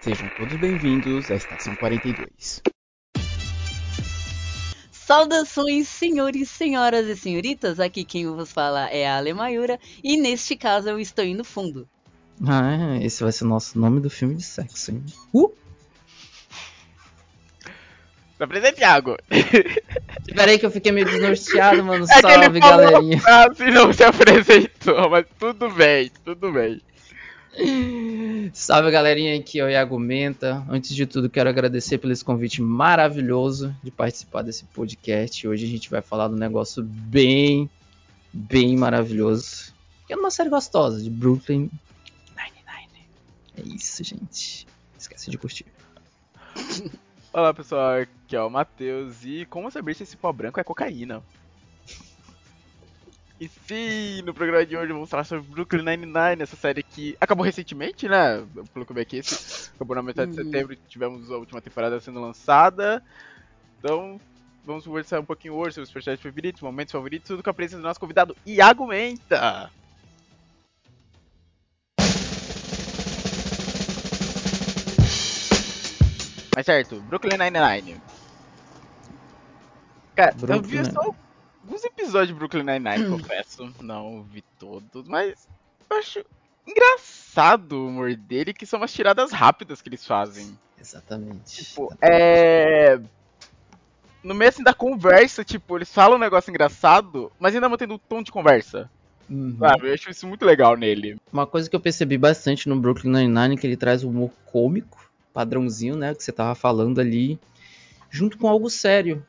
Sejam todos bem-vindos à Estação 42. Saudações, senhores, senhoras e senhoritas. Aqui quem vos fala é a Ale Mayura e neste caso eu estou indo fundo. Ah, esse vai ser o nosso nome do filme de sexo, hein? Uh! Se apresente, Thiago. Espera aí que eu fiquei meio desnorteado, mano. É Salve, galerinha. a frase e não se apresentou, mas tudo bem, tudo bem. Salve, galerinha. Aqui é o Iago Menta. Antes de tudo, quero agradecer pelo esse convite maravilhoso de participar desse podcast. Hoje a gente vai falar de um negócio bem, bem maravilhoso. Que é uma série gostosa, de Brooklyn Nine-Nine. É isso, gente. Esquece de curtir. Olá, pessoal, aqui é o Matheus e como saber se esse pó branco é cocaína? E sim, no programa de hoje vamos falar sobre Brooklyn Nine-Nine, essa série que acabou recentemente, né? Pelo que eu vi aqui, acabou na metade de Uhum. setembro, tivemos a última temporada sendo lançada. Então, vamos conversar um pouquinho hoje sobre os personagens favoritos, momentos favoritos, tudo com a presença do nosso convidado Iago Menta. Mas certo, Brooklyn Nine-Nine. Cara, eu Brooklyn vi só alguns episódios de Brooklyn Nine-Nine, confesso. Não vi todos, mas eu acho engraçado o humor dele, que são umas tiradas rápidas que eles fazem. Exatamente. Tipo, é. No meio assim da conversa, tipo, eles falam um negócio engraçado, mas ainda mantendo o tom de conversa. Uhum. Sabe? Eu acho isso muito legal nele. Uma coisa que eu percebi bastante no Brooklyn Nine-Nine é que ele traz um humor cômico, padrãozinho, né, que você tava falando ali, junto com algo sério.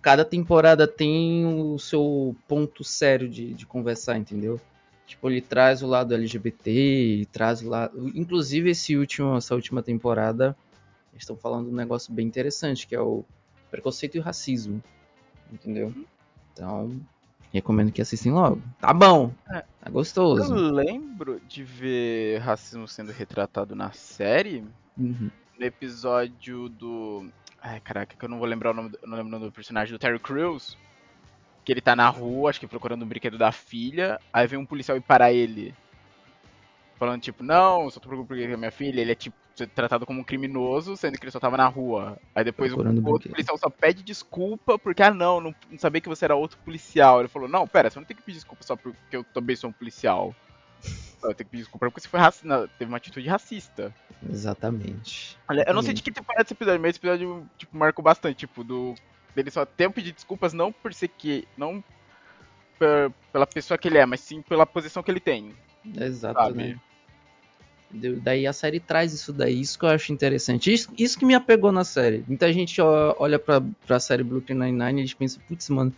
Cada temporada tem o seu ponto sério de, de conversar, entendeu? Tipo, ele traz o lado LGBT, traz o lado... Inclusive, esse último, essa última temporada, eles estão falando um negócio bem interessante, que é o preconceito e o racismo, entendeu? Então, recomendo que assistem logo. Tá bom, É. tá gostoso. Eu lembro de ver racismo sendo retratado na série Uhum. no episódio do. Ai, caraca, que eu não vou lembrar o nome do, não lembro o nome do personagem, do Terry Crews. Que ele tá na rua, acho que procurando um brinquedo da filha. Aí vem um policial e para ele. Falando, tipo, não, só tô procurando da minha filha. Ele é, tipo, tratado como um criminoso, sendo que ele só tava na rua. Aí depois o o outro policial só pede desculpa porque, ah, não, não, não sabia que você era outro policial. Ele falou, não, pera, você não tem que pedir desculpa só porque eu também sou um policial. Tenho que pedir desculpa porque você foi racista, teve uma atitude racista. Exatamente. Olha, eu não sei de que temporada esse episódio, mas esse episódio, tipo, marcou bastante, tipo, do. Dele só ter pedir desculpas não por ser que. Não pe- pela pessoa que ele é, mas sim pela posição que ele tem. Exato, Sabe? Daí a série traz isso daí, isso que eu acho interessante. Isso, isso que me apegou na série. Muita gente olha pra, pra série Brooklyn Nine-Nine e eles pensam, putz, mano,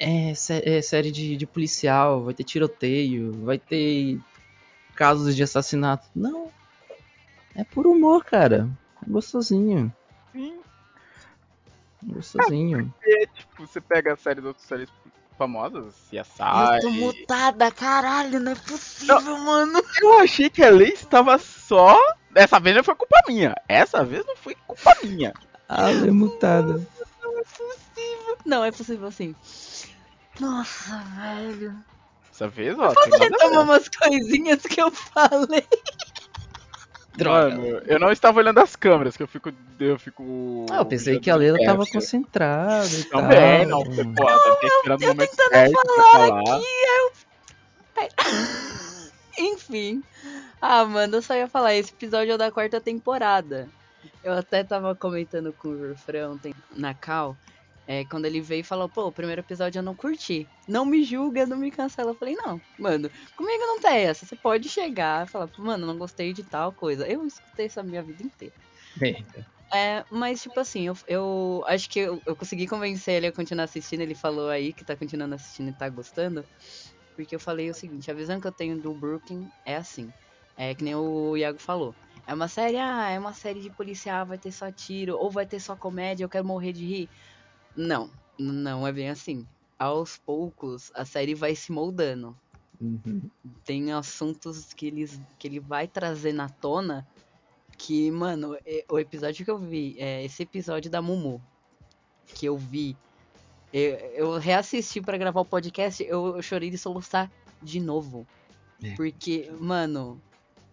é, sé- é série de, de policial, vai ter tiroteio, vai ter casos de assassinato. Não. É por humor, cara. É gostosinho. Sim. Gostosinho. E, tipo, você pega a série de outras séries famosas, Eu CSI. tô mutada, caralho, não é possível, mano. Eu achei que a lei estava só. Dessa vez não foi culpa minha. Essa vez não foi culpa minha. Ah, é mutada. Não é possível. Não, é possível sim. Nossa, velho. Dessa vez, ó. ver. retomar umas coisinhas que eu falei? Droga. Mano, eu não estava olhando as câmeras, que eu fico. Eu fico. Ah, eu pensei que a Leila tava com concentrada e tal. Também, não, porque, pô, ela deve ter esperando o momento tentando pra falar. Enfim. Ah, mano, eu só ia falar, esse episódio é da quarta temporada. Eu até tava comentando com o refrão tem- na Cal. É, quando ele veio e falou, pô, o primeiro episódio eu não curti. Não me julga, não me cancela. Eu falei, não, mano, comigo não tem essa. Você pode chegar e falar, mano, não gostei de tal coisa. Eu escutei isso a minha vida inteira. É, mas, tipo assim, eu, eu acho que eu, eu consegui convencer ele a continuar assistindo. Ele falou aí que tá continuando assistindo e tá gostando. Porque eu falei o seguinte: a visão que eu tenho do Brooklyn é assim. É que nem o Iago falou. É uma série, ah, é uma série de policial, vai ter só tiro, ou vai ter só comédia, eu quero morrer de rir. Não, não é bem assim. Aos poucos, a série vai se moldando. Uhum. Tem assuntos que, eles, que ele vai trazer na tona que, mano, é- o episódio que eu vi, é esse episódio da Mumu, que eu vi, eu, eu reassisti pra gravar o podcast, eu, eu chorei de soluçar de novo. É. Porque, mano,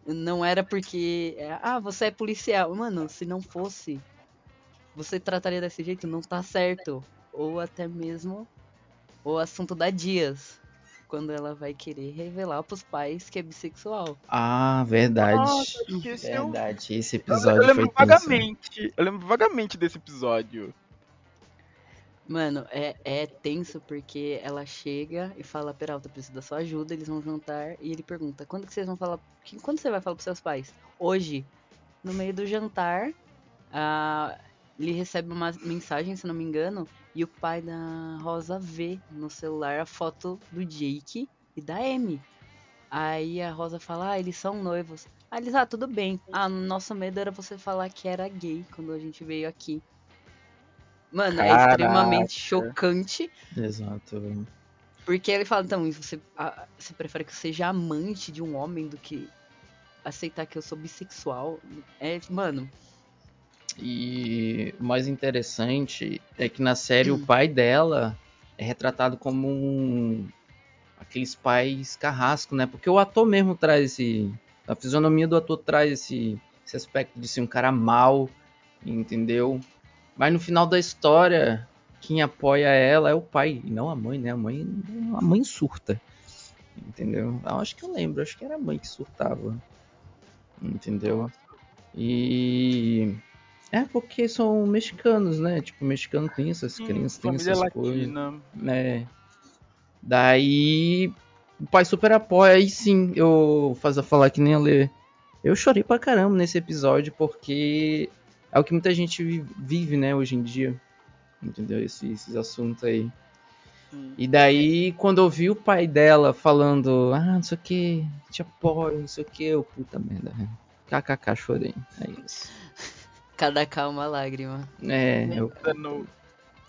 Não era porque. é, Ah, você é policial. Mano, se não fosse, você trataria desse jeito, não tá certo. Ou até mesmo o assunto da Dias. Quando ela vai querer revelar pros pais que é bissexual. Ah, verdade. Nossa, verdade. Esse Eu, episódio eu foi lembro tenso. vagamente. Eu lembro vagamente desse episódio. Mano, é, é tenso porque ela chega e fala, Peralta, eu preciso da sua ajuda, eles vão jantar, e ele pergunta, quando que vocês vão falar. Quando você vai falar pros seus pais? Hoje. No meio do jantar, ah, ele recebe uma mensagem, se não me engano, e o pai da Rosa vê no celular a foto do Jake e da Amy. Aí a Rosa fala, ah, eles são noivos. Aí eles, ah, tudo bem. Ah, nosso medo era você falar que era gay quando a gente veio aqui. Mano, é Caraca. extremamente chocante. Exato. Porque ele fala, então, você, ah, você prefere que eu seja amante de um homem do que aceitar que eu sou bissexual? É, mano, E o mais interessante é que na série o pai dela é retratado como um aqueles pais carrasco, né? Porque o ator mesmo traz esse a fisionomia do ator traz esse, esse aspecto de ser um cara mau, entendeu? Mas no final da história, quem apoia ela é o pai, e não a mãe, né? A mãe, a mãe surta. Entendeu? Eu acho que eu lembro, acho que era a mãe que surtava. Entendeu? E é porque são mexicanos, né? Tipo, mexicano tem essas crenças, tem essas coisas latina. né? Daí o pai super apoia. Aí sim, eu faço falar que nem a Lê. Eu chorei pra caramba nesse episódio porque é o que muita gente vi- vive, né, hoje em dia. Entendeu? Esse- esses assuntos aí. Hum. E daí, quando eu vi o pai dela falando, ah, não sei o que, te apoio, não sei o que, eu, puta merda. KKK, chorei. É isso. cada calma lágrima. É, eu, No,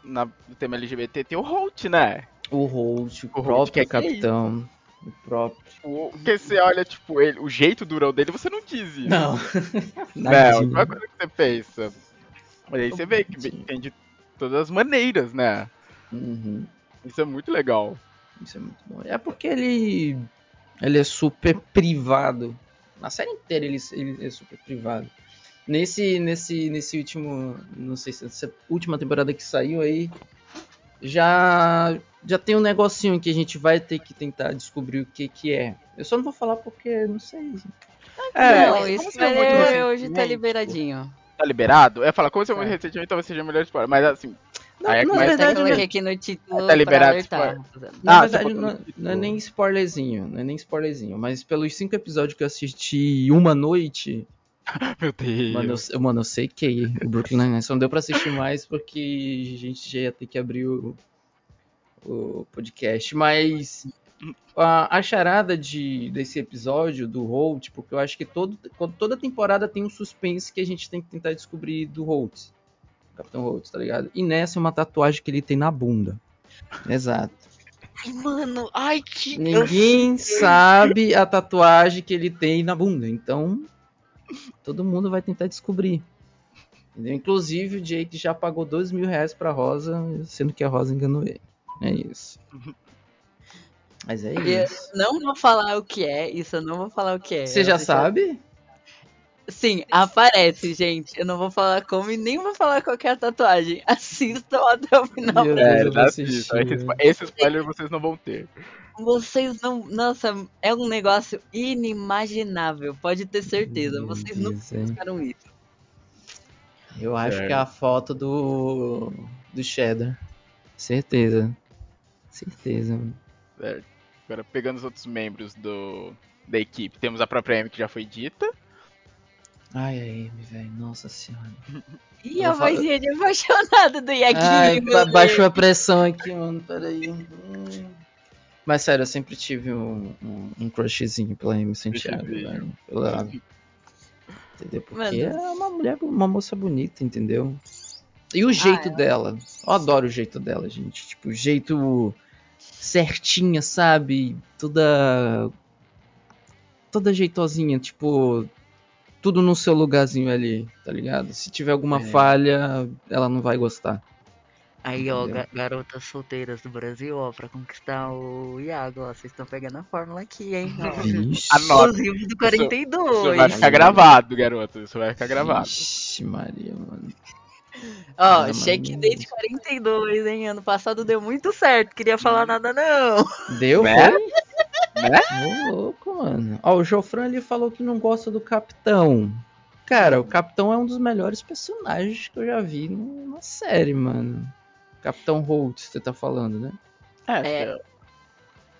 na, no tema LGBT tem o Holt, né? o Holt, o O Holt próprio é capitão. O próprio. O, porque você olha, tipo, ele, o jeito durão dele, você não diz isso. Não. Não, é a coisa que você pensa? Mas aí você vê que tem de todas as maneiras, né? Uhum. Isso é muito legal. Isso é muito bom. É porque ele. Ele é super privado. Na série inteira ele, ele é super privado. Nesse, nesse, nesse último. Não sei se essa última temporada que saiu aí. Já. Já tem um negocinho que a gente vai ter que tentar descobrir o que que é. Eu só não vou falar porque não sei. É, não, como isso é muito spoiler hoje tá recentemente, liberadinho. Tá liberado? Eu ia falar, como você é muito Tá. recentemente, talvez seja melhor spoiler. Mas assim, Não, Aí é na verdade, não, aqui no título Tá liberado pra alertar. na Ah, verdade não, não é nem spoilerzinho. Não é nem spoilerzinho. Mas pelos cinco episódios que eu assisti uma noite. meu Deus. Mano, eu, mano, eu sei que o Brooklyn Nine-Nine só não deu pra assistir mais porque a gente já ia ter que abrir o, o podcast. Mas a, a charada de, desse episódio do Holt, porque eu acho que todo, toda temporada tem um suspense que a gente tem que tentar descobrir do Holt. Capitão Holt, tá ligado? E nessa é uma tatuagem que ele tem na bunda. Exato. Ai, mano, ai que. Ninguém sabe a tatuagem que ele tem na bunda. Então, todo mundo vai tentar descobrir. Entendeu? Inclusive, o Jake já pagou dois mil reais pra Rosa, sendo que a Rosa enganou ele. É isso. Mas é Eu isso. não vou falar o que é, isso eu não vou falar o que é. Você já sabe? Sim, aparece, gente. Eu não vou falar como e nem vou falar qual que é a tatuagem. Assistam até o final. Meu É, eu já assistir, assisto. Esse, esse spoiler vocês não vão ter. Vocês não. Nossa, é um negócio inimaginável. Pode ter certeza. Vocês não buscaram isso. Eu acho que é a foto do. do Cheddar. Certeza. Certeza. Certo. Agora, pegando os outros membros do, da equipe, temos a própria Amy que já foi dita. Ai, ai, Amy, velho. Nossa senhora. E a vozinha de apaixonada do Iaquinho. Ai, ba- baixou a pressão aqui, mano. Peraí. Hum. Mas sério, eu sempre tive um, um, um crushzinho pela Amy Santiago, velho. Pela... Entendeu? Porque Mano. é uma mulher, uma moça bonita, entendeu? E o jeito é. dela. Eu adoro o jeito dela, gente. Tipo, o jeito certinha, sabe? Toda. Toda jeitosinha, tipo. Tudo no seu lugarzinho ali, tá ligado? Se tiver alguma É. falha, ela não vai gostar. Aí, ó, ga- garotas solteiras do Brasil, ó, pra conquistar o Iago, ó, vocês estão pegando a fórmula aqui, hein? Ó. Vixe. Anota. Exclusivo do Isso 42. vai ficar gravado, garoto. Isso vai ficar gravado. Vixe, Maria, mano. Ó, Shake. Date 42, hein? Ano passado deu muito certo, queria falar nada não. Deu, Né? foi? Né? Ô, louco, mano. Ó, o Jofran ele falou que não gosta do Capitão. Cara, o Capitão é um dos melhores personagens que eu já vi numa série, mano. Capitão Holt, você tá falando, né? É, É.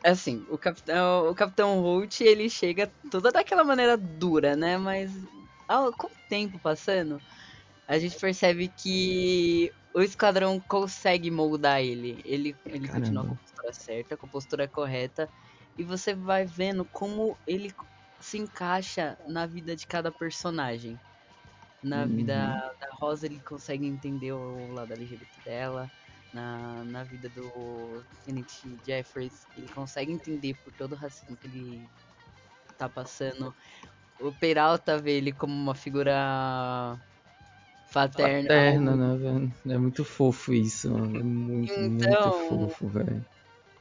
Assim, o Capitão, o Capitão Holt, ele chega toda daquela maneira dura, né? Mas ao, com o tempo passando, a gente percebe que o Esquadrão consegue moldar ele. Ele, ele Caramba. continua com a postura certa, com a postura correta. E você vai vendo como ele se encaixa na vida de cada personagem. Na Uhum. vida da Rosa, ele consegue entender o lado LGBT dela. Na, na vida do Tenente Jeffries, ele consegue entender por todo o racismo que ele tá passando. O Peralta vê ele como uma figura paterna. Paterna, né, velho? É muito fofo isso, mano. É muito, Então, muito fofo, velho.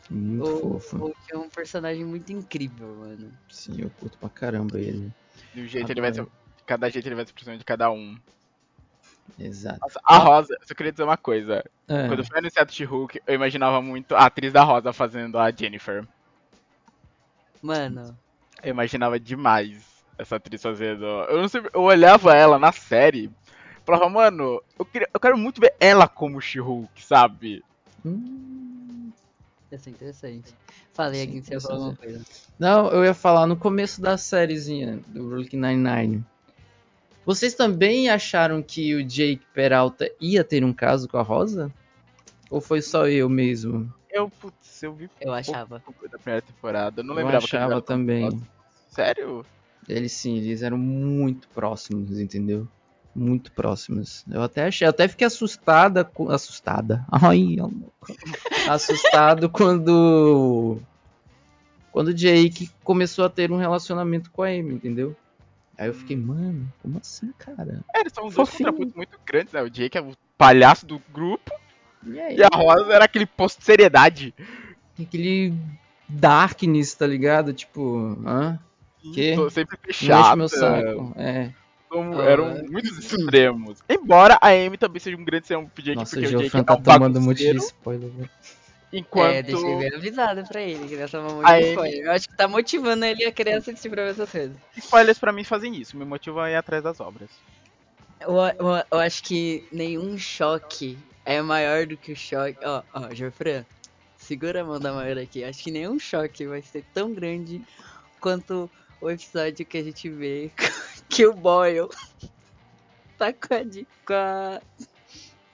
Muito O fofo. Hulk é um personagem muito incrível, mano. Sim, eu curto pra caramba ele. do jeito ele vai ser. Cada jeito ele vai ser personagem de cada um. Exato. Nossa, a Rosa, só queria dizer uma coisa. É, Quando foi anunciado She-Hulk, eu imaginava muito a atriz da Rosa fazendo a Jennifer. Mano, Eu imaginava demais essa atriz fazendo. Eu não sei, eu olhava ela na série, falava, mano, eu, queria, eu quero muito ver ela como She-Hulk, sabe? hum, ia ser interessante. Falei Sim, aqui que você ia falar interessante. coisa. Não, eu ia falar no começo da sériezinha do Brooklyn Nine-Nine. Vocês também acharam que o Jake Peralta ia ter um caso com a Rosa? Ou foi só eu mesmo? Eu, putz, eu vi Eu achava. da primeira temporada, eu não eu lembrava eles achava também. Sério? Eles sim, eles eram muito próximos, entendeu? Muito próximos. Eu até achei, eu até fiquei assustada, com- assustada. Ai, amor. assustado quando quando o Jake começou a ter um relacionamento com a Amy, entendeu? Aí eu fiquei, mano, como assim, cara? É, eles são dois contrapontos muito grandes, né? O Jake é o palhaço do grupo E aí? e a Rosa era aquele posto de seriedade. Aquele darkness, tá ligado? Tipo, hã? Que? Tô sempre fechado. meu saco. É. Como Ah, eram muitos extremos. Embora a Amy também seja um grande ser um Jake, Nossa, porque o Jake Geofran é tá um tomando bagunceiro, spoiler, velho. Enquanto É, deixei bem avisado pra ele, que tomar muito Aí- spoiler. Eu acho que tá motivando ele a querer assistir pra ver essas coisas. spoilers pra mim fazem isso, me motivam a ir atrás das obras. Eu, eu, eu acho que nenhum choque é maior do que o choque. Ó, ó, Geoffrey, segura a mão da maior aqui. Acho que nenhum choque vai ser tão grande quanto o episódio que a gente vê que o Boyle tá com a, com a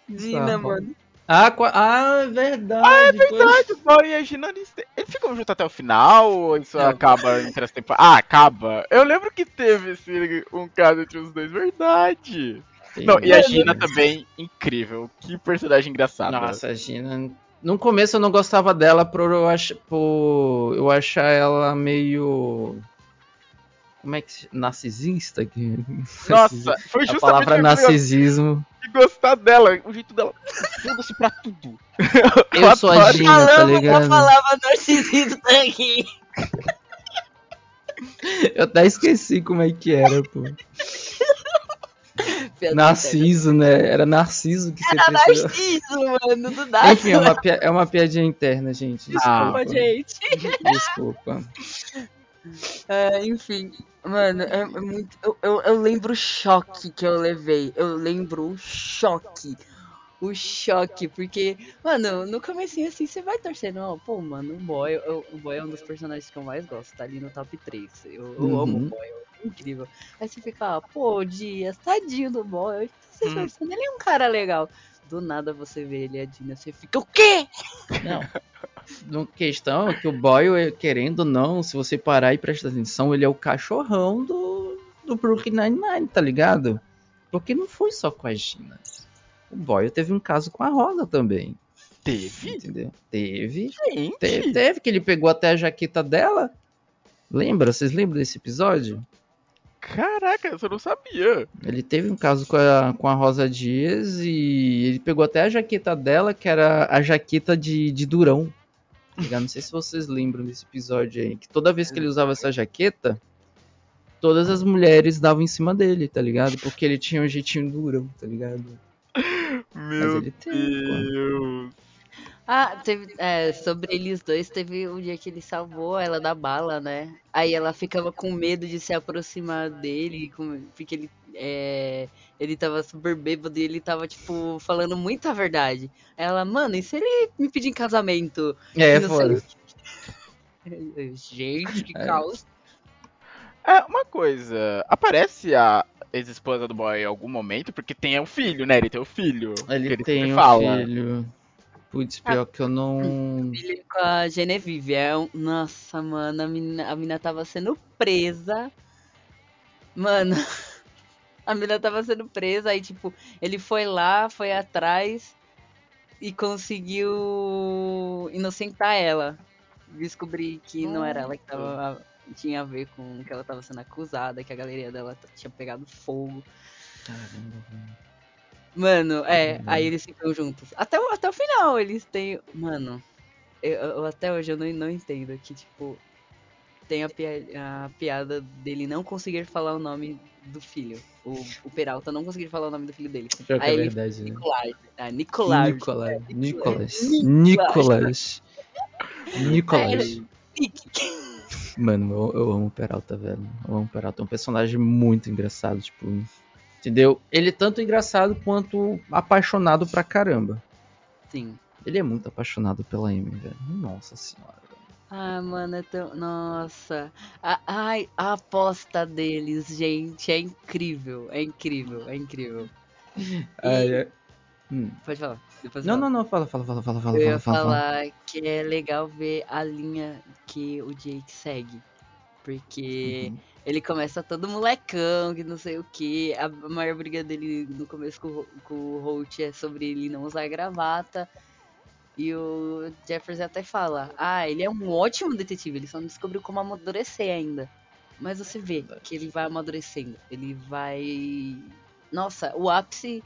Dina, Tá. mano. Ah, ah, é verdade. Ah, é Verdade, o Boy e a Gina, eles, eles ficam juntos até o final ou isso Não. acaba entre as temporadas? Ah, acaba. Eu lembro que teve esse, um caso entre os dois, verdade. Não, e a Gina também, incrível. Que personagem engraçada. Nossa, a Gina. No começo eu não gostava dela por eu, ach... por eu achar ela meio. Como é que se narcisista? Que... Nossa, foi A justamente palavra que eu narcisismo. de gostar dela. O jeito dela. Foda-se pra tudo. Eu sou a. Gina, tá Falamos da ligado? palavra narcisista aqui. Eu até esqueci como é que era, pô. Narciso, né? Era Narciso que você Era precisou. narciso, mano, do nada. Enfim, é uma, é uma piadinha interna, gente. Desculpa. Desculpa, gente. Desculpa. É, enfim, mano, é, é muito. Eu, eu, eu lembro o choque que eu levei. Eu lembro o choque. O choque, porque, mano, no comecinho assim você vai torcendo, ó, pô, mano, o boy, eu- o boy é um dos personagens que eu mais gosto, tá ali no top 3. Eu, eu Uhum. amo o boy, é incrível. Aí você fica, ah, pô, Dias, tadinho do boy, você Hum. pensando, ele é um cara legal. Do nada você vê ele e a Dina, você fica, o quê? Não. A questão é que o Boyle, querendo ou não, se você parar e prestar atenção, ele é o cachorrão do, do Brooklyn Nine-Nine, tá ligado? Porque não foi só com a Gina. O Boyle teve um caso com a Rosa também. Teve? Entendeu? Teve. Gente. Teve, teve que ele pegou até a jaqueta dela. Lembra? Vocês lembram desse episódio? Caraca, eu não sabia. Ele teve um caso com a, com a Rosa Dias e ele pegou até a jaqueta dela, que era a jaqueta de, de Durão. Tá ligado? Não sei se vocês lembram desse episódio aí. Que toda vez que ele usava essa jaqueta, todas as mulheres davam em cima dele, tá ligado? Porque ele tinha um jeitinho durão, tá ligado? Meu ele tem. Deus. Ah, teve, é, sobre eles dois, teve um dia que ele salvou ela da bala, né? Aí ela ficava com medo de se aproximar dele, com- porque ele, é, ele tava super bêbado e ele tava, tipo, falando muita verdade. Ela, mano, e se ele me pedir em casamento? É, foda. sei. Gente, que É. caos. É, uma coisa. Aparece a ex-esposa do boy em algum momento? Porque tem o filho, né? Ele tem o filho. Ele sempre tem um fala. filho. Putz, pior que eu não. Ele com a Genevieve. É um... Nossa, mano, a mina, a mina tava sendo presa. Mano, a mina tava sendo presa. Aí, tipo, ele foi lá, foi atrás e conseguiu inocentar ela. Descobri que não era ela que tava. Tinha a ver com que ela tava sendo acusada, que a galeria dela tinha pegado fogo. Caramba. Mano, é, Uhum. aí eles ficam juntos. Até, o- até o final, eles têm. Mano, eu, eu- até hoje eu não, não entendo que, tipo, tem a, pia- a piada dele não conseguir falar o nome do filho. O, o Peralta não conseguir falar o nome do filho dele. Pior que Aí é ele verdade, né? Nicolás. Ah, Nicolás. Nicolas. Nicolas. Nicolas. Nicolas. Nicolas. Nick. Mano, eu, eu amo o Peralta, velho. Eu amo o Peralta. É um personagem muito engraçado, tipo. Entendeu? Ele é tanto engraçado quanto apaixonado pra caramba. Sim. Ele é muito apaixonado pela Amy, velho. Nossa senhora. Ah, mano, é tão. Nossa. A- ai, a aposta deles, gente, é incrível. É incrível, é incrível. Ai, é- Hum. Pode falar. Depois Não, não, não, fala, fala, fala, fala, fala, Eu ia fala, fala, fala. falar que é legal ver a linha que o Jake segue. Porque Uhum. ele começa todo molecão, que não sei o que. A maior briga dele no começo com, o- com o Holt é sobre ele não usar gravata. E o Jefferson até fala: Ah, ele é um ótimo detetive, ele só não descobriu como amadurecer ainda. Mas você vê que ele vai amadurecendo. Ele vai. Nossa, o ápice.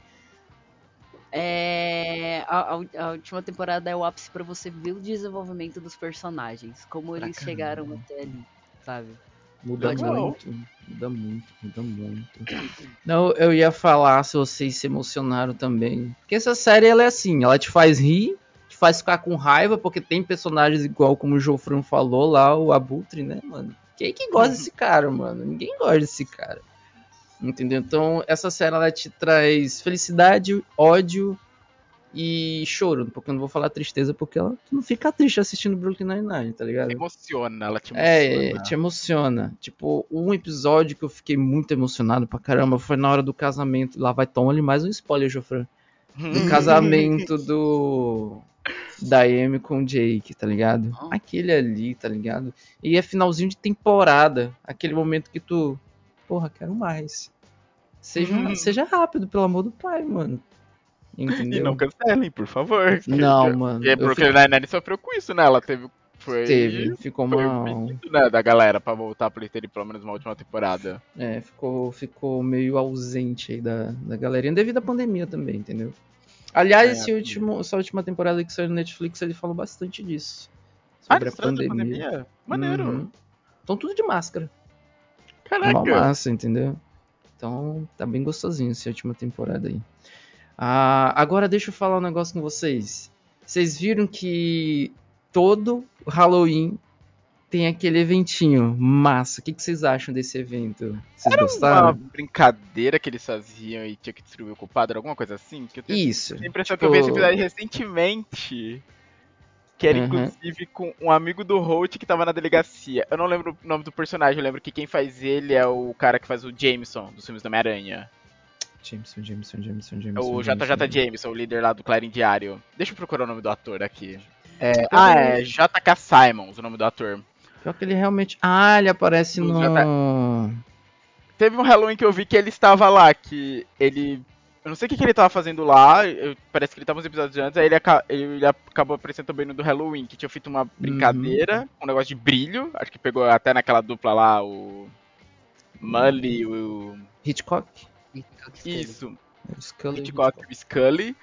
É. A, a- a última temporada é o ápice pra você ver o desenvolvimento dos personagens. Como Pra eles chegaram até ali, sabe? Muda Legal. muito, muda muito, muda muito. Não, eu ia falar se vocês se emocionaram também. Porque essa série ela é assim, ela te faz rir, faz ficar com raiva, porque tem personagens igual como o Jofran falou lá, o Abutre, né, mano? Quem que gosta desse cara, mano? Ninguém gosta desse cara. Entendeu? Então, essa série ela te traz felicidade, ódio e choro. Porque eu não vou falar tristeza, porque ela tu não fica triste assistindo Brooklyn Nine-Nine, tá ligado? Emociona, ela te emociona. É, te emociona. Tipo, um episódio que eu fiquei muito emocionado pra caramba foi na hora do casamento. Lá vai Tony, mais um spoiler, Jofran. Do casamento do. Da Amy com o Jake, tá ligado? Aquele ali, tá ligado? E é finalzinho de temporada. Aquele momento que tu. Porra, quero mais. Seja, Uhum. seja rápido, pelo amor do pai, mano. Entendeu? E não cancelem, por favor. Não, mano. Porque eu Brooklyn fiquei- Nine-Nine sofreu com isso, né? Ela teve. Foi, Teve, ficou foi mal. pedido, né, da galera pra voltar pra eles terem pelo menos uma última temporada. É, ficou, ficou meio ausente aí da, da galerinha devido à pandemia também, entendeu? Aliás, É, esse último, essa última temporada que saiu no Netflix, ele falou bastante disso. Ah, Sobre eles a trazem pandemia. Maneiro. Uhum. Então tudo de máscara. Caraca. Uma massa, entendeu? Então tá bem gostosinho essa última temporada aí. Ah, agora deixa eu falar um negócio com vocês. Vocês viram que todo Halloween tem aquele eventinho massa. O que, que vocês acham desse evento? Vocês Uma gostaram? brincadeira que eles faziam e tinha que distribuir o culpado, era alguma coisa assim? Que eu tenho Isso. a impressão tipo- que eu vi esse episódio recentemente. Que era Uhum. inclusive com um amigo do Holt que tava na delegacia. Eu não lembro o nome do personagem, eu lembro que quem faz ele é o cara que faz o Jameson dos filmes do Homem-Aranha. Jameson, Jameson, Jameson, É Jameson. o JJ Jameson, o líder lá do Clarim Diário. Deixa eu procurar o nome do ator aqui. É, Então, ah, é JK Simons, o nome do ator. Pior que ele realmente. Ah, ele aparece no. JJ. Teve um Halloween que eu vi que ele estava lá, que ele. Eu não sei o que, que ele tava fazendo lá, eu- parece que ele tava uns episódios antes, aí ele, aca- ele acabou aparecendo também no do Halloween, que tinha feito uma brincadeira, um negócio de brilho, acho que pegou até naquela dupla lá, o. Mully, o. Hitchcock? Isso, O Scully Hitchcock e o Scully.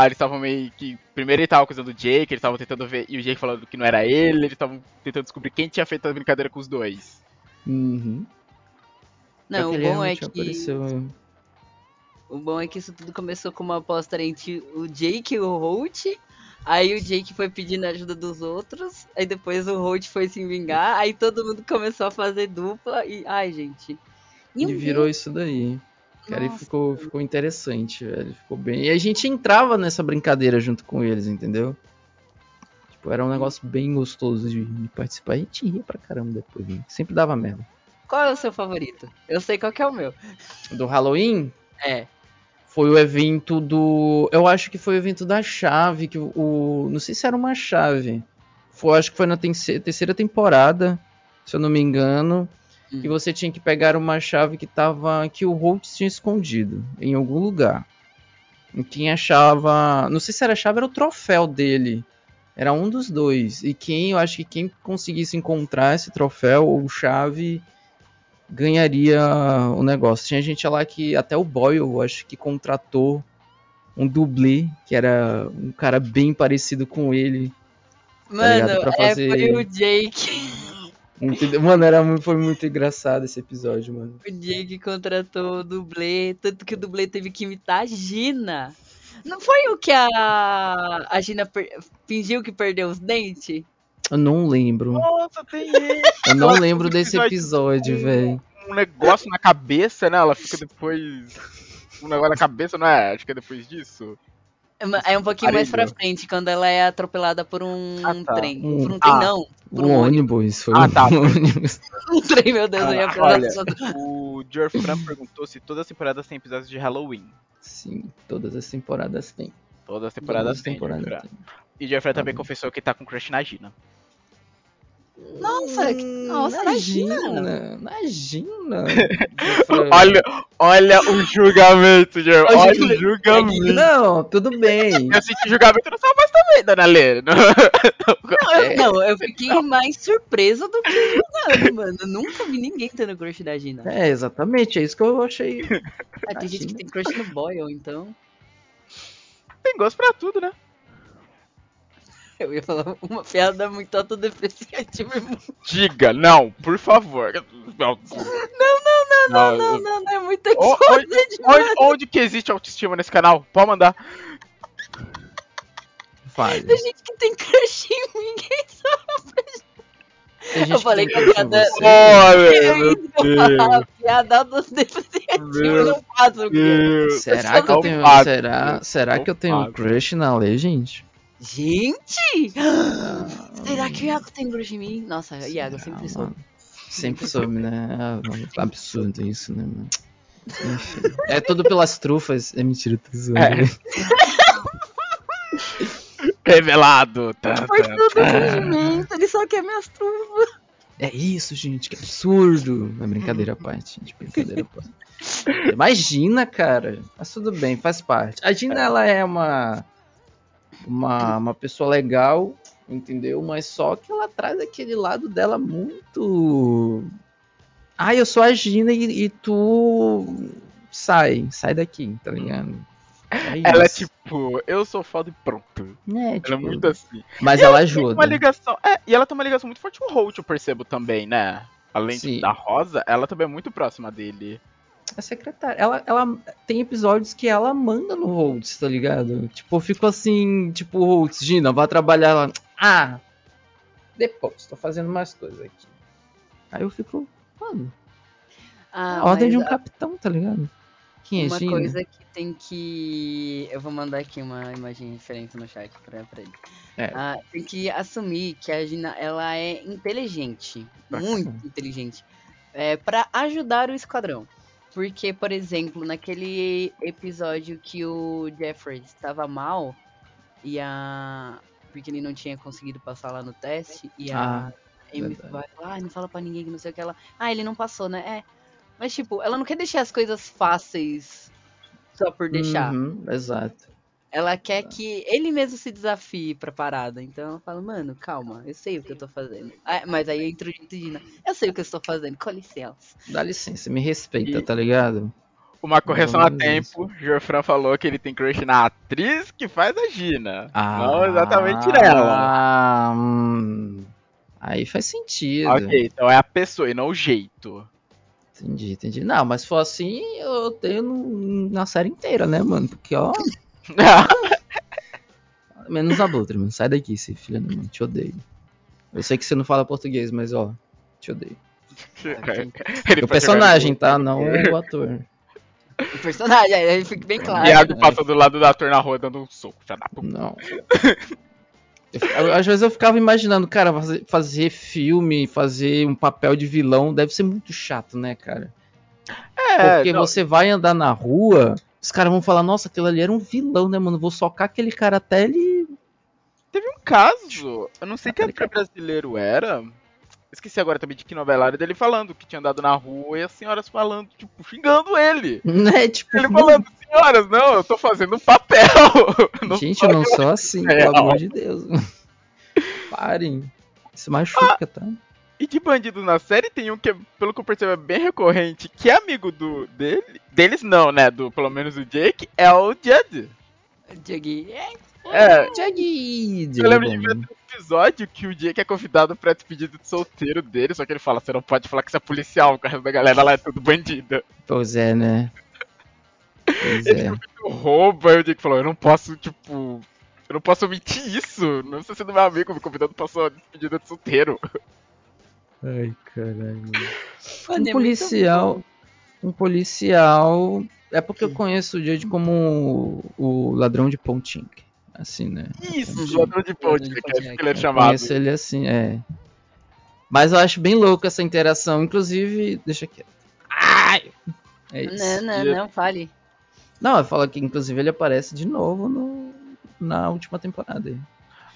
Aí eles estavam meio que. Primeiro ele tava acusando o Jake, eles estavam tentando ver. E o Jake falando que não era ele, eles estavam tentando descobrir quem tinha feito a brincadeira com os dois. Uhum. Não, o Aquele bom é que. apareceu- O bom é que isso tudo começou com uma aposta entre o Jake e o Holt. Aí o Jake foi pedindo ajuda dos outros. Aí depois o Holt foi se vingar. Aí todo mundo começou a fazer dupla. E. Ai, gente. E um virou isso daí. Cara, e ficou, ficou interessante, velho. Ficou bem. E a gente entrava nessa brincadeira junto com eles, entendeu? Tipo, era um negócio bem gostoso de, de participar. A gente ria pra caramba depois, né? Sempre dava merda. Qual é o seu favorito? Eu sei qual que é o meu. Do Halloween, É. foi o evento do. Eu acho que foi o evento da chave, que o. Não sei se era uma chave. Foi, acho que foi na terce- terceira temporada, se eu não me engano. Hum. Que você tinha que pegar uma chave que tava. que o Holt tinha escondido em algum lugar. E quem achava. Não sei se era a chave, era o troféu dele. Era um dos dois. E quem, eu acho que quem conseguisse encontrar esse troféu ou chave ganharia o negócio. Tinha gente lá que até o Boyle, eu acho que contratou um dublê, que era um cara bem parecido com ele. Mano, ligado? Pra é, fazer- foi o Jake. Entendeu? Mano, era, foi muito engraçado esse episódio, mano. O Jake contratou o dublê. Tanto que o dublê teve que imitar a Gina. Não foi o que a, a Gina per- fingiu que perdeu os dentes? Eu não lembro. Nossa, tem ele. Eu não Nossa, lembro esse desse episódio- episódio, velho. um negócio na cabeça, né? Ela fica depois. Um negócio na cabeça, não é? Acho que é depois disso. É É um pouquinho mais pra frente, quando ela é atropelada por um Ah, tá. trem. Um- Por um trem, ah. não. Por O um ônibus, foi Ah, um tá. ônibus. Um trem, meu Deus, eu ia Ah, falar olha. só O Jorfran perguntou se todas as temporadas têm episódios de Halloween. Sim, todas as temporadas tem. Todas as Todas temporadas as têm. temporadas Jorfran. tem. E Jorfran também Tá. confessou que tá com crush na Gina. Nossa, que- nossa, imagina. Imagina! Imagina! Olha, olha o julgamento, Jorfran. Olha o Olha o julgamento. Não, tudo bem. Eu senti julgamento no sua voz também, dona Lê. Não, eu, É. não, eu fiquei mais surpresa do que julgando, mano. Eu nunca vi ninguém tendo crush da Gina. É, exatamente, é isso que eu achei. Ah, tem gente que tem crush no Boyle, então. Tem gosto pra tudo, né? Eu ia falar uma piada muito autodepreciativa e muito. Diga, não, por favor. Não, Não, não, não, não, não, não, é muito O- exótica demais. Onde, onde que existe autoestima nesse canal? Pode mandar. Fale. Tem gente que tem crush em mim, ninguém sabe. Eu falei que a piada- você. Olha, É meu isso que eu ia falar, Deus. piada autodepreciativa, eu não faço o quê? Será que eu tenho, será, será que eu tenho um crush na lei, gente? Gente! Será que o Iago tem crush em mim? Nossa, Iago, eu sempre Ah, sou. mano. Sempre soube, né? Ah, mano, absurdo isso, né, mano? Enfim. É tudo pelas trufas. É mentira, tô zoando. É. Revelado. Tá, Foi tá. tudo fingimento, ele só quer minhas truvas. É isso, gente, que absurdo. É brincadeira à parte, gente, brincadeira à parte. Imagina, cara. Mas tudo bem, faz parte. A Gina, ela é uma, uma, uma pessoa legal, entendeu? Mas só que ela traz aquele lado dela muito. Ah, eu sou a Gina e, e tu sai, sai daqui, tá ligado? É Ela é tipo, eu sou foda e pronto. É, Ela é tipo, muito assim. Mas E ela Tem ajuda. uma ligação. É, e ela tem uma ligação muito forte com o Holt, eu percebo também, né? Além de- da Rosa, ela também é muito próxima dele. A secretária. Ela, ela tem episódios que ela manda no Holtz, tá ligado? Tipo, eu fico assim, tipo, Holtz, Gina, vai trabalhar lá. Ah, depois, tô fazendo mais coisas aqui. Aí eu fico, mano, Ah, ordem de um a- capitão, tá ligado? Quem é Uma Gina? coisa que tem que. Eu vou mandar aqui uma imagem referente no chat pra, pra ele. É. Ah, tem que assumir que a Gina ela é inteligente. Muito inteligente. É, para ajudar o esquadrão. Porque, por exemplo, naquele episódio que o Jeffrey estava mal e a. Porque ele não tinha conseguido passar lá no teste e a Ah, Amy vai falar, ah, não fala pra ninguém que não sei o que ela. Ah, ele não passou, né? É. Mas, tipo, ela não quer deixar as coisas fáceis só por deixar. Uhum, exato. Ela quer que ele mesmo se desafie pra parada. Então ela fala, mano, calma, eu sei o que eu tô fazendo. Ah, mas aí entra o Gina. Eu sei o que eu estou fazendo, com licença. Dá licença, me respeita, E- tá ligado? Uma correção a tempo, Jorfran falou que ele tem crush na atriz que faz a Gina. Ah, Não exatamente nela. Ah, hum, aí faz sentido. Ok, então é a pessoa e não o jeito. Entendi, entendi. Não, mas se for assim, eu tenho na série inteira, né, mano? Porque, ó, menos a Dutra, mano. Sai daqui, esse filho da mãe. Te odeio. Eu sei que você não fala português, mas, ó, te odeio. Ele O personagem, tá? Não o ator. O personagem, aí fica bem claro. Iago passa do lado do ator na rua dando um soco. Já dá pra... Não. Eu- às vezes eu ficava imaginando, cara, fazer, fazer filme, fazer um papel de vilão deve ser muito chato, né, cara? É, Porque não, você vai andar na rua, os caras vão falar, nossa, aquele ali era um vilão, né, mano? Vou socar aquele cara até ele. teve um caso, eu não sei que Aquele ator brasileiro era, esqueci agora também de que novela era dele falando que tinha andado na rua e as senhoras falando, tipo, xingando ele. Né? Tipo, Ele falando, senhoras, não, eu tô fazendo um papel. Não gente, eu não sou assim, real. pelo amor de Deus. Parem. Isso machuca, tá? E de bandido na série tem um que, pelo que eu percebo, é bem recorrente, que é amigo do dele. Deles não, né? Do, pelo menos o Jake, é o Judd. Diegui, é. Jaggy, Eu lembro de ver um episódio que o Jake é convidado pra despedida de solteiro dele, só que ele fala, você não pode falar que você é policial, porque o resto da galera lá é tudo bandido. Pois é, né? Pois Ele é. rouba, e o Jake falou, eu não posso, tipo. Eu não posso omitir isso. Não sei se do meu amigo me convidando pra sua despedida de solteiro. Ai, caralho. mano, Um é policial. Um policial. É porque eu conheço o Judge como o ladrão de Ponting. Assim, né? Isso, ladrão de ponte, Ladrão de que é que ele é Eu chamado. conheço ele assim, é. Mas eu acho bem louco essa interação. Inclusive, deixa quieto. Ai! É isso. Não, não, E- não, fale. Não, eu falo que inclusive ele aparece de novo no, na última temporada.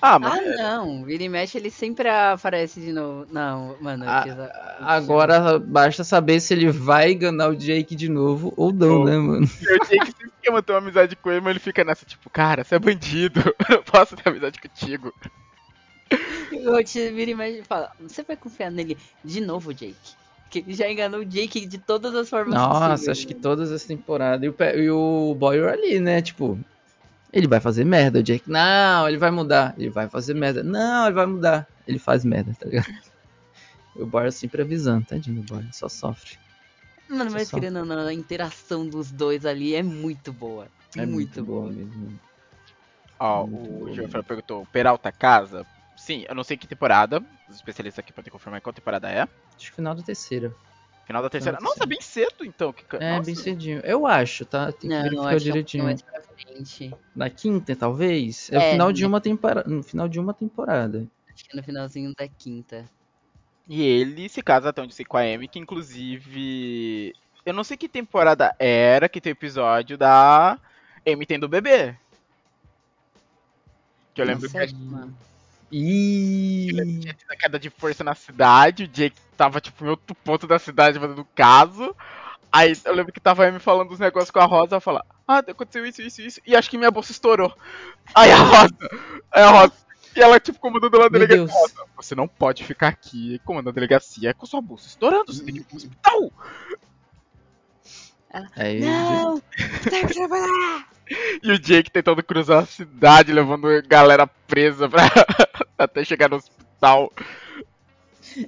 Ah, Ah, mas. não. Vira e mexe, ele sempre aparece de novo. Não, mano. Ah, episo- Agora basta saber se ele vai enganar o Jake de novo ou não, Ou- né, mano? Eu tinha que sempre quer manter uma amizade com ele, mas ele fica nessa, tipo, cara, você é bandido, eu não posso ter amizade contigo. Eu te vira e mexe e fala, você vai confiar nele de novo, Jake? Que ele já enganou o Jake de todas as formas Nossa, possíveis. acho que todas as temporadas. E o, e o Boyer ali, né? Tipo, ele vai fazer merda. O Jake, não, ele vai mudar. Ele vai fazer merda. Não, ele vai mudar. Ele faz merda, tá ligado? O Boyer sempre avisando, tadinho do Boyer, só sofre. Mano, mas Só- querendo ou não, a interação dos dois ali é muito boa. É muito, boa. mesmo. Ó, Muito o. Gianfranco perguntou, Peralta casa? Sim, eu não sei que temporada, os especialistas aqui podem confirmar qual temporada é. Acho que final da terceira. Final da terceira. da Nossa, terceira. bem cedo então. Que... É, Nossa. bem cedinho. Eu acho, tá? Tem que Não, verificar é um direitinho. pouquinho mais pra frente. Na quinta, talvez? É, o É, final de né? uma temporada. No final de uma temporada. Acho que é no finalzinho da quinta. E ele se casa até onde sei com a Amy, que inclusive. Eu não sei que temporada era que tem o episódio da Amy tendo bebê. Que eu lembro Na que sétima. E tinha tido a queda de força na cidade, o Jake tava tipo em outro ponto da cidade fazendo caso. Aí eu lembro que tava Amy falando dos negócios com a Rosa, ela fala, ah, aconteceu isso, isso, isso, e acho que minha bolsa estourou. Aí a Rosa, aí a Rosa, e ela tipo comandando lá a delegacia. Deus. Rosa, você não pode ficar aqui comandando a delegacia com sua bolsa estourando, você tem que ir pro hospital. Aí Não! Tem que trabalhar! E o Jake tentando cruzar a cidade, levando a galera presa pra até chegar no hospital.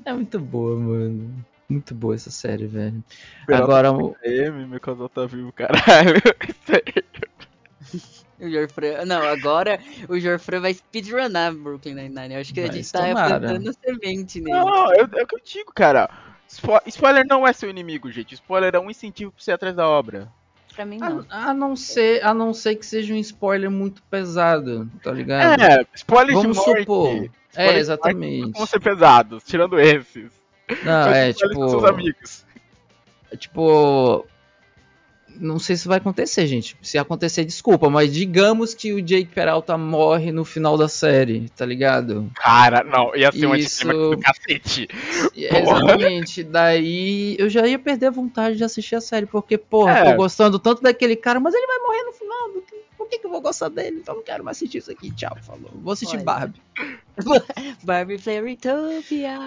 é muito boa, mano. Muito boa essa série, velho. Peralta Agora, o- Amy, meu casal tá vivo, caralho. O Jorfran. Não, agora o Jorfran vai speedrunar Brooklyn Nine-Nine. Eu acho que a gente tá plantando semente nele. Não, é, é o que eu digo, cara. Spo- spoiler não é seu inimigo, gente. Spoiler é um incentivo pra você ir atrás da obra. Pra mim, não. a, a não ser, a não ser que seja um spoiler muito pesado, tá ligado? É, spoiler Vamos de morte. supor. spoiler É, exatamente. Vão ser pesados, tirando esses. Não, Mas é com seus tipo, amigos. é tipo, não sei se vai acontecer, gente. Se acontecer, desculpa, mas digamos que o Jake Peralta morre no final da série, tá ligado? Cara, não, ia ser um Isso- do cacete. Porra. Exatamente. Daí eu já ia perder a vontade de assistir a série, porque, porra, É. tô gostando tanto daquele cara, mas ele vai morrer no final. Como por que, que eu vou gostar dele? Então não quero mais assistir isso aqui. Tchau, falou. Vou assistir Olha. Barbie. Barbie Fairytopia.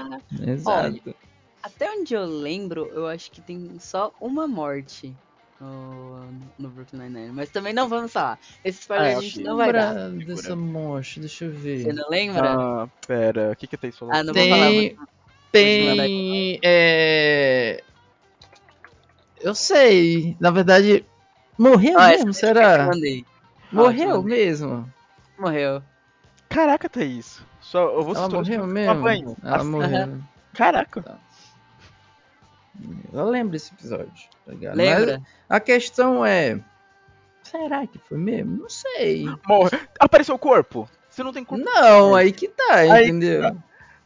Exato. Até onde eu lembro, eu acho que tem só uma morte no, no Brooklyn Nine-Nine. Mas também não vamos falar. Esse spoiler Ah, a gente não vai dar. Dessa morte, deixa eu ver. Você não lembra? Ah, pera, o que que tem falando? Ah, não vou falar. Tem. Tem. É. Eu sei. Na verdade. Morreu Ah, mesmo? Será? Morreu Ah, mesmo? Morreu. Caraca, Thaís. Só, eu vou Ela morreu mesmo? Ela morreu. Caraca. Eu lembro desse episódio, tá ligado? Lembra? Mas a questão é. Será que foi mesmo? Não sei. Morre. Apareceu o corpo. Você não tem corpo. Não, aí que tá, Aí que entendeu?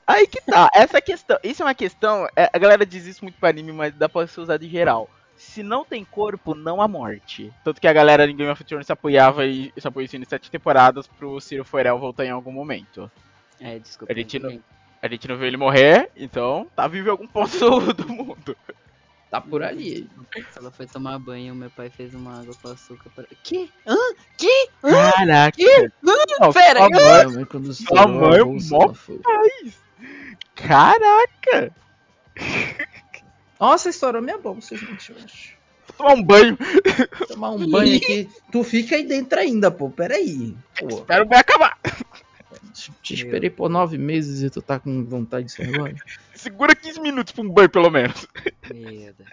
Aí que tá. Essa é questão. Isso é uma questão. é, a galera diz isso muito pra anime, mas dá pra ser usado em geral. Se não tem corpo, não há morte. Tanto que a galera em Game of Thrones se apoiava e se apoiou isso em sete temporadas pro Ciro Forel voltar em algum momento. É, desculpa. A gente não-. A gente não viu ele morrer, então tá vivo em algum ponto do, do mundo. Tá por ali. Ela foi tomar banho, meu pai fez uma água com açúcar para. Que? Hã? Que? Caraca! Não, Pera, eu- mãe- quando a mãe é bolsa, mó. Caraca! Nossa, estourou minha bolsa, gente, eu acho. Vou tomar um banho. Tomar um banho aqui. Tu fica aí dentro ainda, pô. Peraí. Pô, Espero vai acabar. Te esperei por nove meses e tu tá com vontade disso agora? Segura 15 minutos pra um banho, pelo menos. Meu Deus.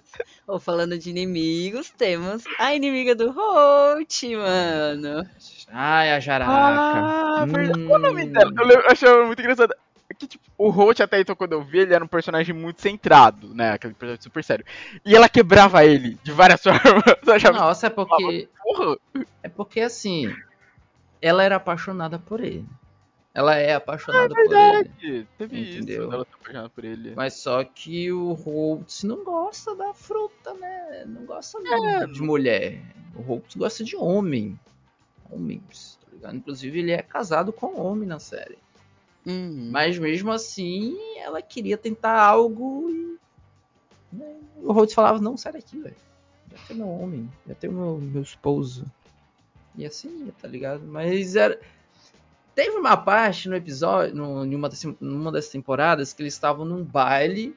Ô, falando de inimigos, temos a inimiga do Holt, mano. Ai, a jaraca. Ah, verdade. Qual o nome Hum. dela? Eu lembro- eu achava muito engraçado. Que, tipo, o Holt até então, quando eu vi, ele era um personagem muito centrado, né? Aquele personagem super sério. E ela quebrava ele de várias formas. Nossa, é porque. porra. É porque assim. Ela era apaixonada por ele. Ela é apaixonada por ele. Verdade. Teve Entendeu? isso. Ela tá apaixonada por ele. Mas só que o Holtz não gosta da fruta, né? Não gosta É, de mulher. O Holtz gosta de homem. Homens, tá ligado? Inclusive, ele é casado com homem na série. Uhum. Mas mesmo assim, ela queria tentar algo e. né, O Holtz falava: Não, sai daqui, velho. Já tem meu homem, já tem meu, meu esposo. E assim tá ligado? Mas era. Teve uma parte no episódio, no, em uma das, numa das temporadas, que eles estavam num baile,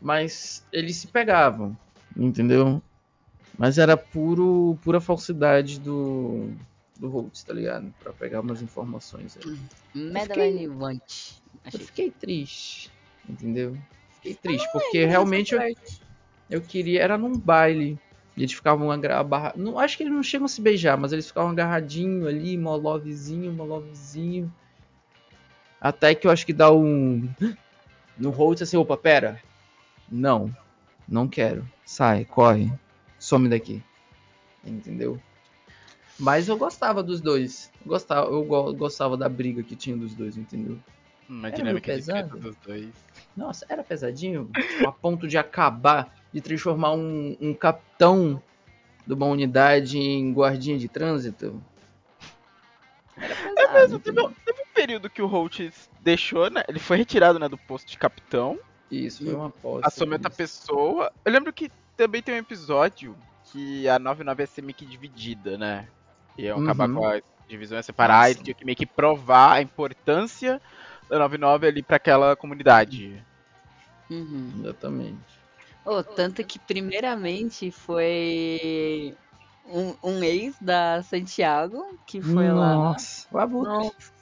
mas eles se pegavam, entendeu? Mas era puro, pura falsidade do, do Holtz, tá ligado? Pra pegar umas informações aí. Madeline Want. Eu fiquei triste, entendeu? Fiquei triste, porque realmente eu, eu queria. Era num baile. Eles ficavam agarrados. Não, acho que eles não chegam a se beijar, mas eles ficavam agarradinho ali, mó lovezinho, mó lovezinho. Até que eu acho que dá um. No Holt assim, opa, pera. Não. Não quero. Sai, corre. Some daqui. Entendeu? Mas eu gostava dos dois. Gostava, eu go- gostava da briga que tinha dos dois, entendeu? Uma Era dinâmica pesado. dos dois. Nossa, era pesadinho? Tipo, a ponto de acabar, de transformar um, um capitão de uma unidade em guardinha de trânsito? Era pesado, É mesmo, teve, um- teve um período que o Holt deixou, né? Ele foi retirado né, do posto de capitão. Isso, foi uma aposta. assume outra pessoa. Eu lembro que também tem um episódio que a 99 ia ser meio que dividida, né? Iam Uhum. acabar com a divisão, ia separar, e Nossa. tinha que meio que provar a importância 99 ali pra aquela comunidade. Uhum. Exatamente. Oh, tanto que primeiramente foi um, um ex da Santiago que foi lá. Nossa, o Abutre. Nossa.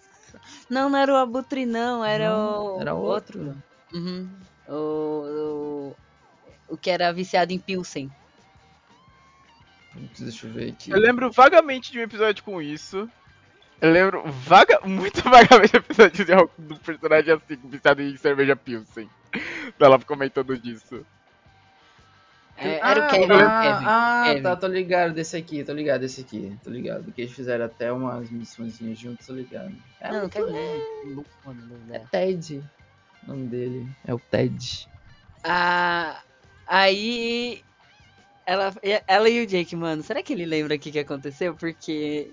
Não, não era o Abutre, não, era Não, o. era outro. Uhum. O, o, o que era viciado em Pilsen. Deixa eu ver aqui. Eu lembro vagamente de um episódio com isso. Eu lembro vaga, muito vagamente episódio de algo- do personagem assim, viciado em cerveja Pilsen. Ela comentando disso. É, era ah, o Kevin. ah, Kevin. ah, Kevin. tá, tô ligado desse aqui, tô ligado desse aqui, tô ligado. Que eles fizeram até umas missõezinhas juntos, tô ligado. É, Não, muito- Kevin é dá. Ted. O nome dele é o Ted. Ah, aí ela, ela e o Jake, mano, será que ele lembra o que, que aconteceu? Porque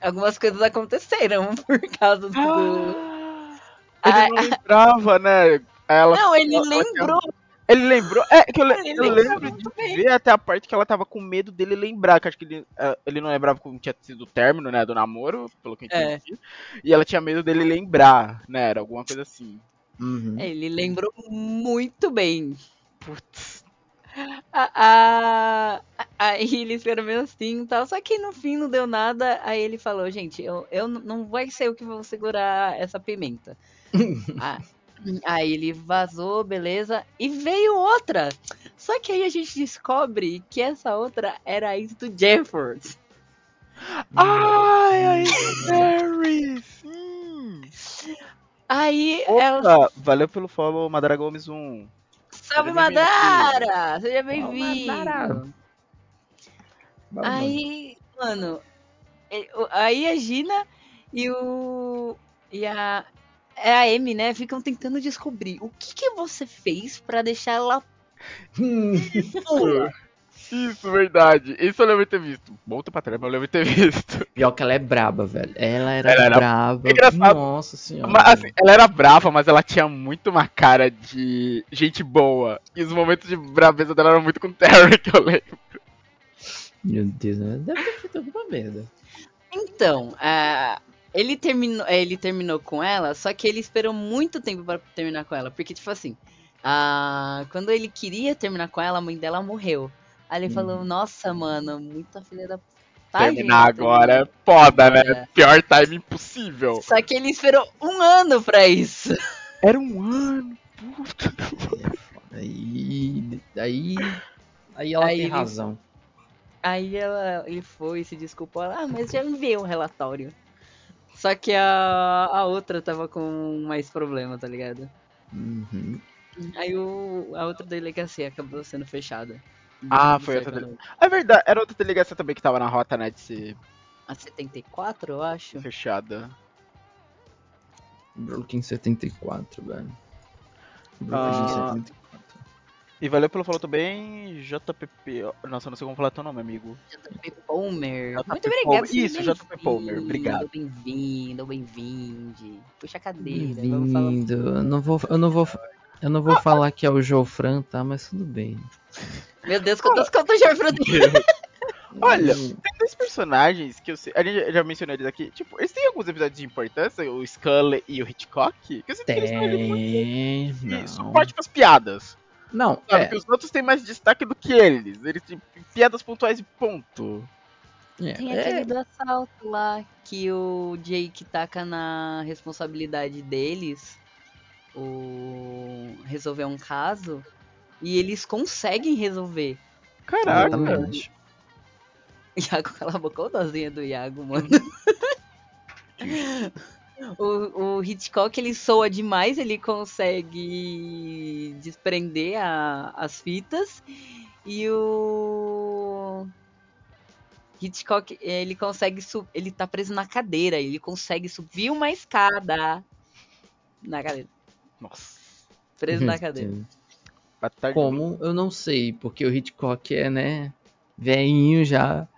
algumas coisas aconteceram por causa do. Ah, Ah, ele não lembrava, né? Ela, não, ele ela- ela lembrou. Ele lembrou. É, que eu, Ele eu lembro de bem. ver até a parte que ela tava com medo dele lembrar, que acho que ele, eh, ele não lembrava como tinha sido o término, né, do namoro, pelo que eu É. entendi. E ela tinha medo dele lembrar, né, era alguma coisa assim. Uhum. Ele lembrou muito bem. Putz. A- a- a- Aí ficaram meio assim e tal. Só que no fim não deu nada. Aí ele falou, gente, eu, eu não vai ser eu que vou segurar essa pimenta. Ah, aí ele vazou, beleza. E veio outra. Só que aí a gente descobre que essa outra era a ex do Jefford. Ai, ai, Mary, sim. Aí ela. Opa, valeu pelo follow, Madara Gomes 1. Salve Madara! Seja bem-vindo! Aí, mano, o- aí a Gina e o. E a. É a Amy, né? Ficam tentando descobrir o que, que você fez pra deixar ela pula. Isso, verdade. Isso eu lembro de ter visto. Volta pra trás, mas eu lembro de ter visto. Pior que ela é braba, velho. Ela era Ela era braba. engraçado. Nossa senhora. Mas, assim, ela era brava, mas ela tinha muito uma cara de gente boa. E os momentos de braveza dela eram muito com o Terry, que eu lembro. Meu Deus, né? deve ter feito alguma merda. Então, ah, ele, terminou, ele terminou com ela, só que ele esperou muito tempo pra terminar com ela. Porque, tipo assim, ah, quando ele queria terminar com ela, a mãe dela morreu. Aí ele Hum. falou, nossa, mano, muita filha da. Tá, Terminar agora é foda, né? agora. Pior time impossível. Só que ele esperou um ano pra isso. Era um ano, puta. Aí. Aí. Aí ela Aí tem ele- razão. Aí ela, ele foi, se desculpou. Ah, mas já enviei um relatório. Só que a, a outra tava com mais problema, tá ligado? Uhum. Aí o, a outra delegacia acabou sendo fechada. Ah, foi outra né? É verdade, era outra delegacia também que tava na rota, né, de ser A 74, eu acho. fechada. Brooklyn 74, velho. Brooklyn Ah. 74. E valeu pelo follow também, JPP. Nossa, eu não sei como falar teu nome, amigo. JP Palmer. JP Muito obrigado. Isso, JP Palmer, obrigado. Bem-vindo, bem-vinde. Puxa a cadeira. Bem-vindo. Eu não vou. Eu não vou. Eu não vou falar que é o Jofran, tá? Mas tudo bem. Meu Deus, quantas contas já foram Olha, Tem dois personagens que eu sei. A gente já mencionou eles aqui. Tipo, eles têm alguns episódios de importância, o Scully e o Hitchcock. Que eu sinto que eles ali muito Tem. de Não. suporte com as piadas. Não, Sabe? é. Que os outros têm mais destaque do que eles. Eles têm piadas pontuais e ponto. é, Tem é. aquele do assalto lá que o Jake taca na responsabilidade deles o resolver um caso e eles conseguem resolver. Caraca. Exatamente. Iago, cala a boca, olha a dozinha do Iago, mano. o, o Hitchcock, ele soa demais, ele consegue desprender a- as fitas. E o Hitchcock, ele consegue subir, ele tá preso na cadeira, ele consegue subir uma escada na cadeira, Nossa. preso na cadeira. Como? Eu não sei, porque o Hitchcock é, né? Veinho já.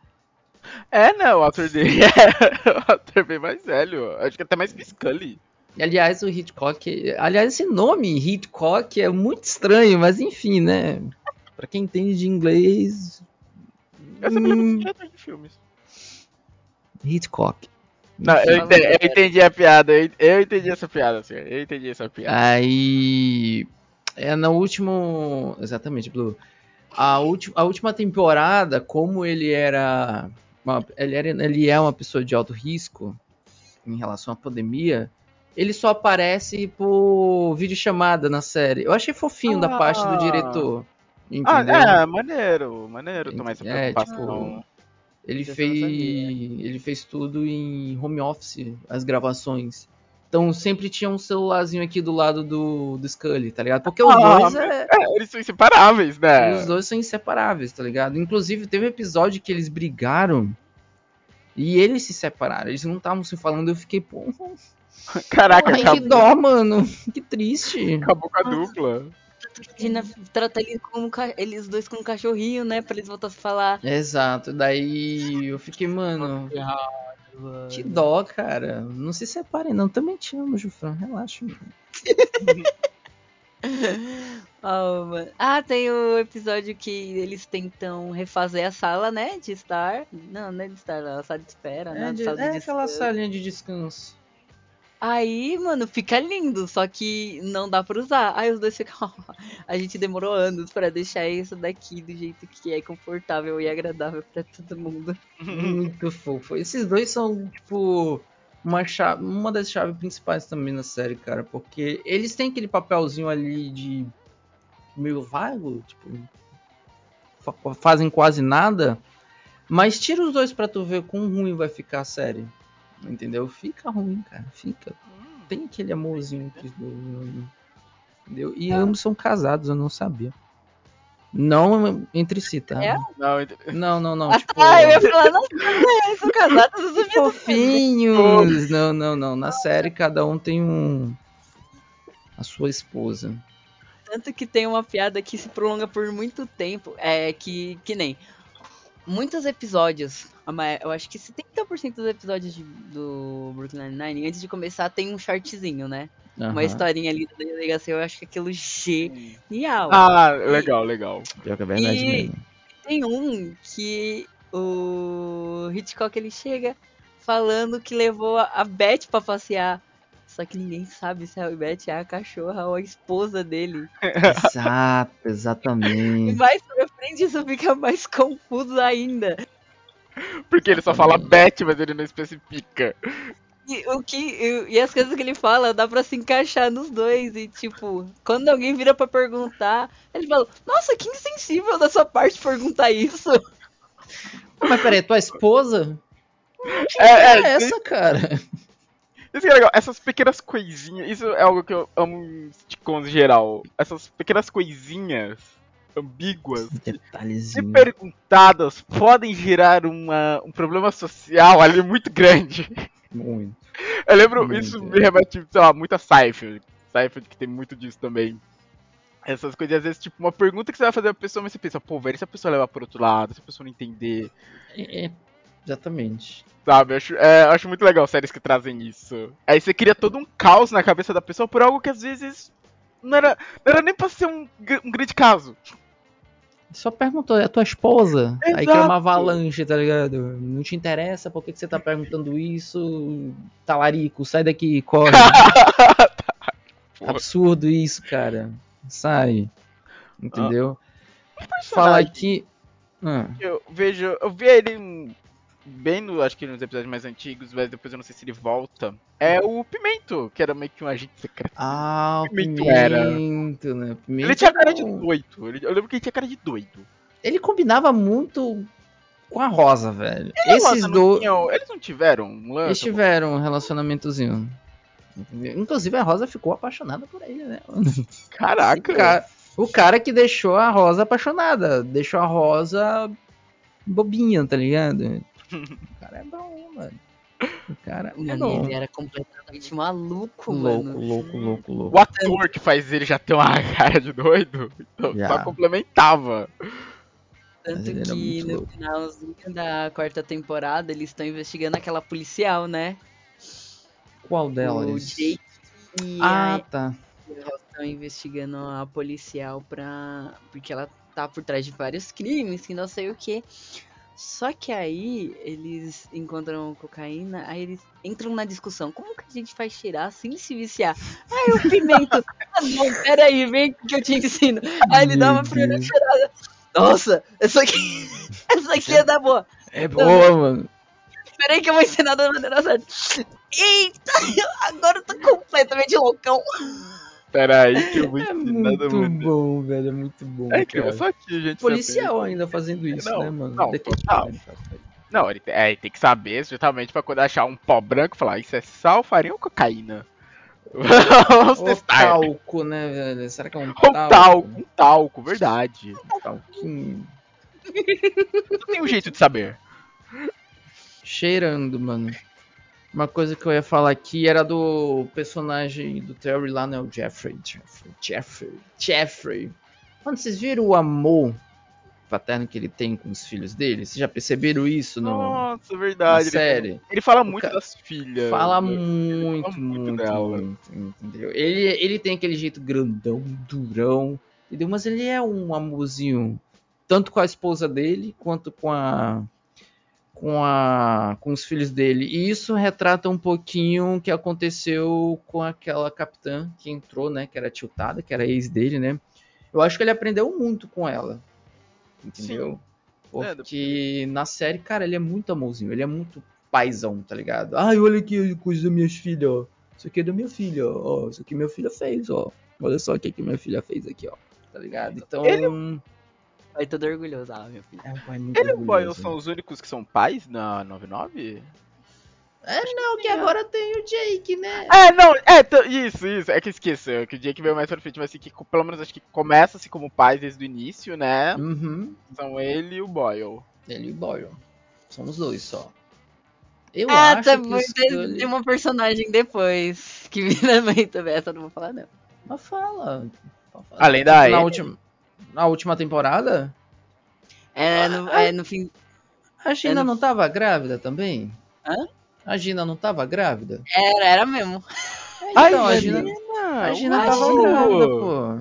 É, não, o ator dele é o ator bem mais velho. Acho que até mais que Scully. Aliás, o Hitchcock. Aliás, esse nome, Hitchcock, é muito estranho, mas enfim, né? Pra quem entende de inglês. Eu sempre lembro hum, ator de filmes. Hitchcock. Não, eu entendi, eu entendi a piada, eu entendi essa piada, assim, eu entendi essa piada. Aí. É no último. Exatamente, Blue. A, ulti, a última temporada, como ele era, uma, ele era. Ele é uma pessoa de alto risco em relação à pandemia. Ele só aparece por videochamada na série. Eu achei fofinho da parte do Ah. diretor. Ah, Entendeu? é, maneiro, maneiro tomar essa É, preocupação. Ele Isso eu fez, ele fez tudo em home office, as gravações. Então sempre tinha um celularzinho aqui do lado do, do Scully, tá ligado? Porque os Ah, dois é, É, eles são inseparáveis, né? os dois são inseparáveis, tá ligado? Inclusive teve um episódio que eles brigaram e eles se separaram. Eles não estavam se falando, eu fiquei, pô, Caraca, ai, que acabou, dó, mano. Que triste. acabou com a dupla. Imagina tratar eles, como, eles dois como um cachorrinho, né? Pra eles voltarem a se falar. Exato, daí eu fiquei, mano, que dó, cara. Não se separem, não. Também te amo, Jufran. Relaxa, mano. Oh. Ah, tem o episódio que eles tentam refazer a sala, né? De estar. Não, não é de estar, a sala de espera, né? É, de- sala de é aquela salinha de descanso. Aí, mano, fica lindo, só que não dá pra usar. Aí os dois ficam. A gente demorou anos pra deixar isso daqui do jeito que é confortável e agradável pra todo mundo. Muito fofo. Esses dois são, tipo, uma, chave, uma das chaves principais também na série, cara. Porque eles têm aquele papelzinho ali de meio vago, tipo, fa- fazem quase nada. Mas tira os dois pra tu ver quão ruim vai ficar a série. Entendeu? Fica ruim, cara. Fica. Tem aquele amorzinho entre os dois. Entendeu? E ambos são casados, eu não sabia. Não entre si, tá? É? Não, ent- Não, não, não. Tipo, Ah, eu ia falar, nossa, eles são casados, eu sabia. fofinhos! Não, não, não. Na série cada um tem um. A sua esposa. Tanto que tem uma piada que se prolonga por muito tempo. É que, que nem. Muitos episódios, eu acho que 70% dos episódios de- do Brooklyn Nine-Nine, antes de começar, tem um shortzinho, né? Uma Aham. historinha ali da delegacia, eu acho que aquilo genial. Ah, legal, legal. Pior que é verdade E- mesmo. Tem um que o Hitchcock ele chega falando que levou a a Beth pra passear. Só que ninguém sabe se a Beth é a cachorra ou a esposa dele. Exato, E exatamente. mais pra frente isso fica mais confuso ainda. Porque ele só fala bet, mas ele não especifica. E, o que, e, e as coisas que ele fala dá pra se encaixar nos dois. E tipo, quando alguém vira pra perguntar, ele fala: Nossa, que insensível da sua parte perguntar isso. Mas peraí, tua esposa? É, É, é, essa, cara. Isso que é legal, essas pequenas coisinhas, isso é algo que eu amo em sitcoms em geral. Essas pequenas coisinhas ambíguas, se perguntadas, podem gerar uma, um problema social ali muito grande. Muito. Eu lembro, Muito. isso me remete, sei lá, muito a Seinfeld. Seinfeld que tem muito disso também. Essas coisas, às vezes, tipo, uma pergunta que você vai fazer pra pessoa, mas você pensa, pô, velho, e se a pessoa levar por outro lado, se a pessoa não entender, É, é, exatamente. sabe? Eu acho, é, acho muito legal séries que trazem isso. Aí você cria todo um caos na cabeça da pessoa por algo que às vezes não era, não era nem pra ser um, um grande caso. Só perguntou, é a tua esposa? Aí que é Exato. uma avalanche, tá ligado? Não te interessa por que, que você tá perguntando isso? Talarico, sai daqui, corre. Absurdo isso, cara. Sai. Entendeu? Fala Personagem aqui. Ah, Eu vejo, eu vi ele em- bem no, acho que nos episódios mais antigos, mas depois eu não sei se ele volta. É o Pimento, que era meio que um agente secreto. Ah, o Pimento Pimento, era. né? Pimento Ele tinha cara de um- doido. ele- eu lembro que ele tinha cara de doido. Ele combinava muito com a Rosa, velho. Ele Esses dois. eles não tiveram um lance? Eles tiveram um relacionamentozinho. Inclusive a Rosa ficou apaixonada por ele, né? Caraca. O cara, o cara que deixou a Rosa apaixonada. Deixou a Rosa bobinha, tá ligado? O cara é bom, mano. O cara é Mano, bom. ele era completamente maluco, Louco, mano. louco, louco, louco. O ator que faz ele já tem uma cara de doido, então só complementava. Tanto que no louco. finalzinho da quarta temporada eles estão investigando aquela policial, né? Qual O delas? Jake e Ah, a tá. Eles estão investigando a policial pra. Porque ela tá por trás de vários crimes e não sei o que. Só que aí eles encontram cocaína, aí eles entram na discussão. Como que a gente faz tirar sem se viciar? Aí o pimento. ah, não, peraí, vem que eu te ensino. Aí ele dá uma primeira cheirada. Nossa, essa aqui. Essa aqui é da boa. É boa, mano. Peraí que eu vou ensinar da maneira certa. Eita, agora eu tô completamente loucão. Pera aí que eu vou É ensinar muito da maneira- bom, velho. É muito bom. É incrível, cara. só aqui, gente. Policial ainda fazendo isso, Não, né, mano? não, total. Não, ele, tem- é, ele tem que saber justamente pra quando achar um pó branco falar isso é sal, farinha ou cocaína? Vamos testar. talco, né, velho? Será que é um Ou talco, um talco, verdade. Talquinho. Não tem um jeito de saber. Cheirando, mano. Uma coisa que eu ia falar aqui era do personagem do Terry lá, né? O Jeffrey. Jeffrey. Jeffrey. Jeffrey. Mano, vocês viram o amor paterno que ele tem com os filhos dele? Vocês já perceberam isso no, Nossa, na verdade. Ele, série? ele fala muito das filhas. Fala né? muito, muito muito, dela. muito, entendeu? Ele, ele tem aquele jeito grandão, durão, Entendeu? Mas ele é um amorzinho, tanto com a esposa dele, quanto com a. Com, a, com os filhos dele. E isso retrata um pouquinho o que aconteceu com aquela capitã que entrou, né? Que era tiltada, que era ex dele, né? Eu acho que ele aprendeu muito com ela. Entendeu? É, Porque na série, cara, ele é muito amorzinho, ele é muito paizão, tá ligado? Ai, olha aqui coisa das minhas filhas, ó. Isso aqui é da minha filha, ó. Isso aqui minha filha fez, ó. Olha só o que, que minha filha fez aqui, ó. Tá ligado? Então. Ele- Todo orgulhoso, ah, meu filho. É um pai muito Ele e o Boyle orgulhoso. são os únicos que são pais na 99? É, não, que agora tem o Jake, né? É, não, é, isso, isso. É que é que o Jake veio mais pra frente, mas assim, que pelo menos acho que começa-se como pais desde o início, né? Uhum. São ele e o Boyle. Ele e o Boyle. São os dois só. Eu ah, acho tá que bom. o Tem, uma personagem depois que vira mãe também. Essa eu não vou falar, não. Mas fala. Além da na última, na última temporada, É no, é no fim. a Gina É no- não tava grávida também? Hã? A Gina não tava grávida? Era, era mesmo. Então, a Gina, a Gina uau! tava grávida, pô.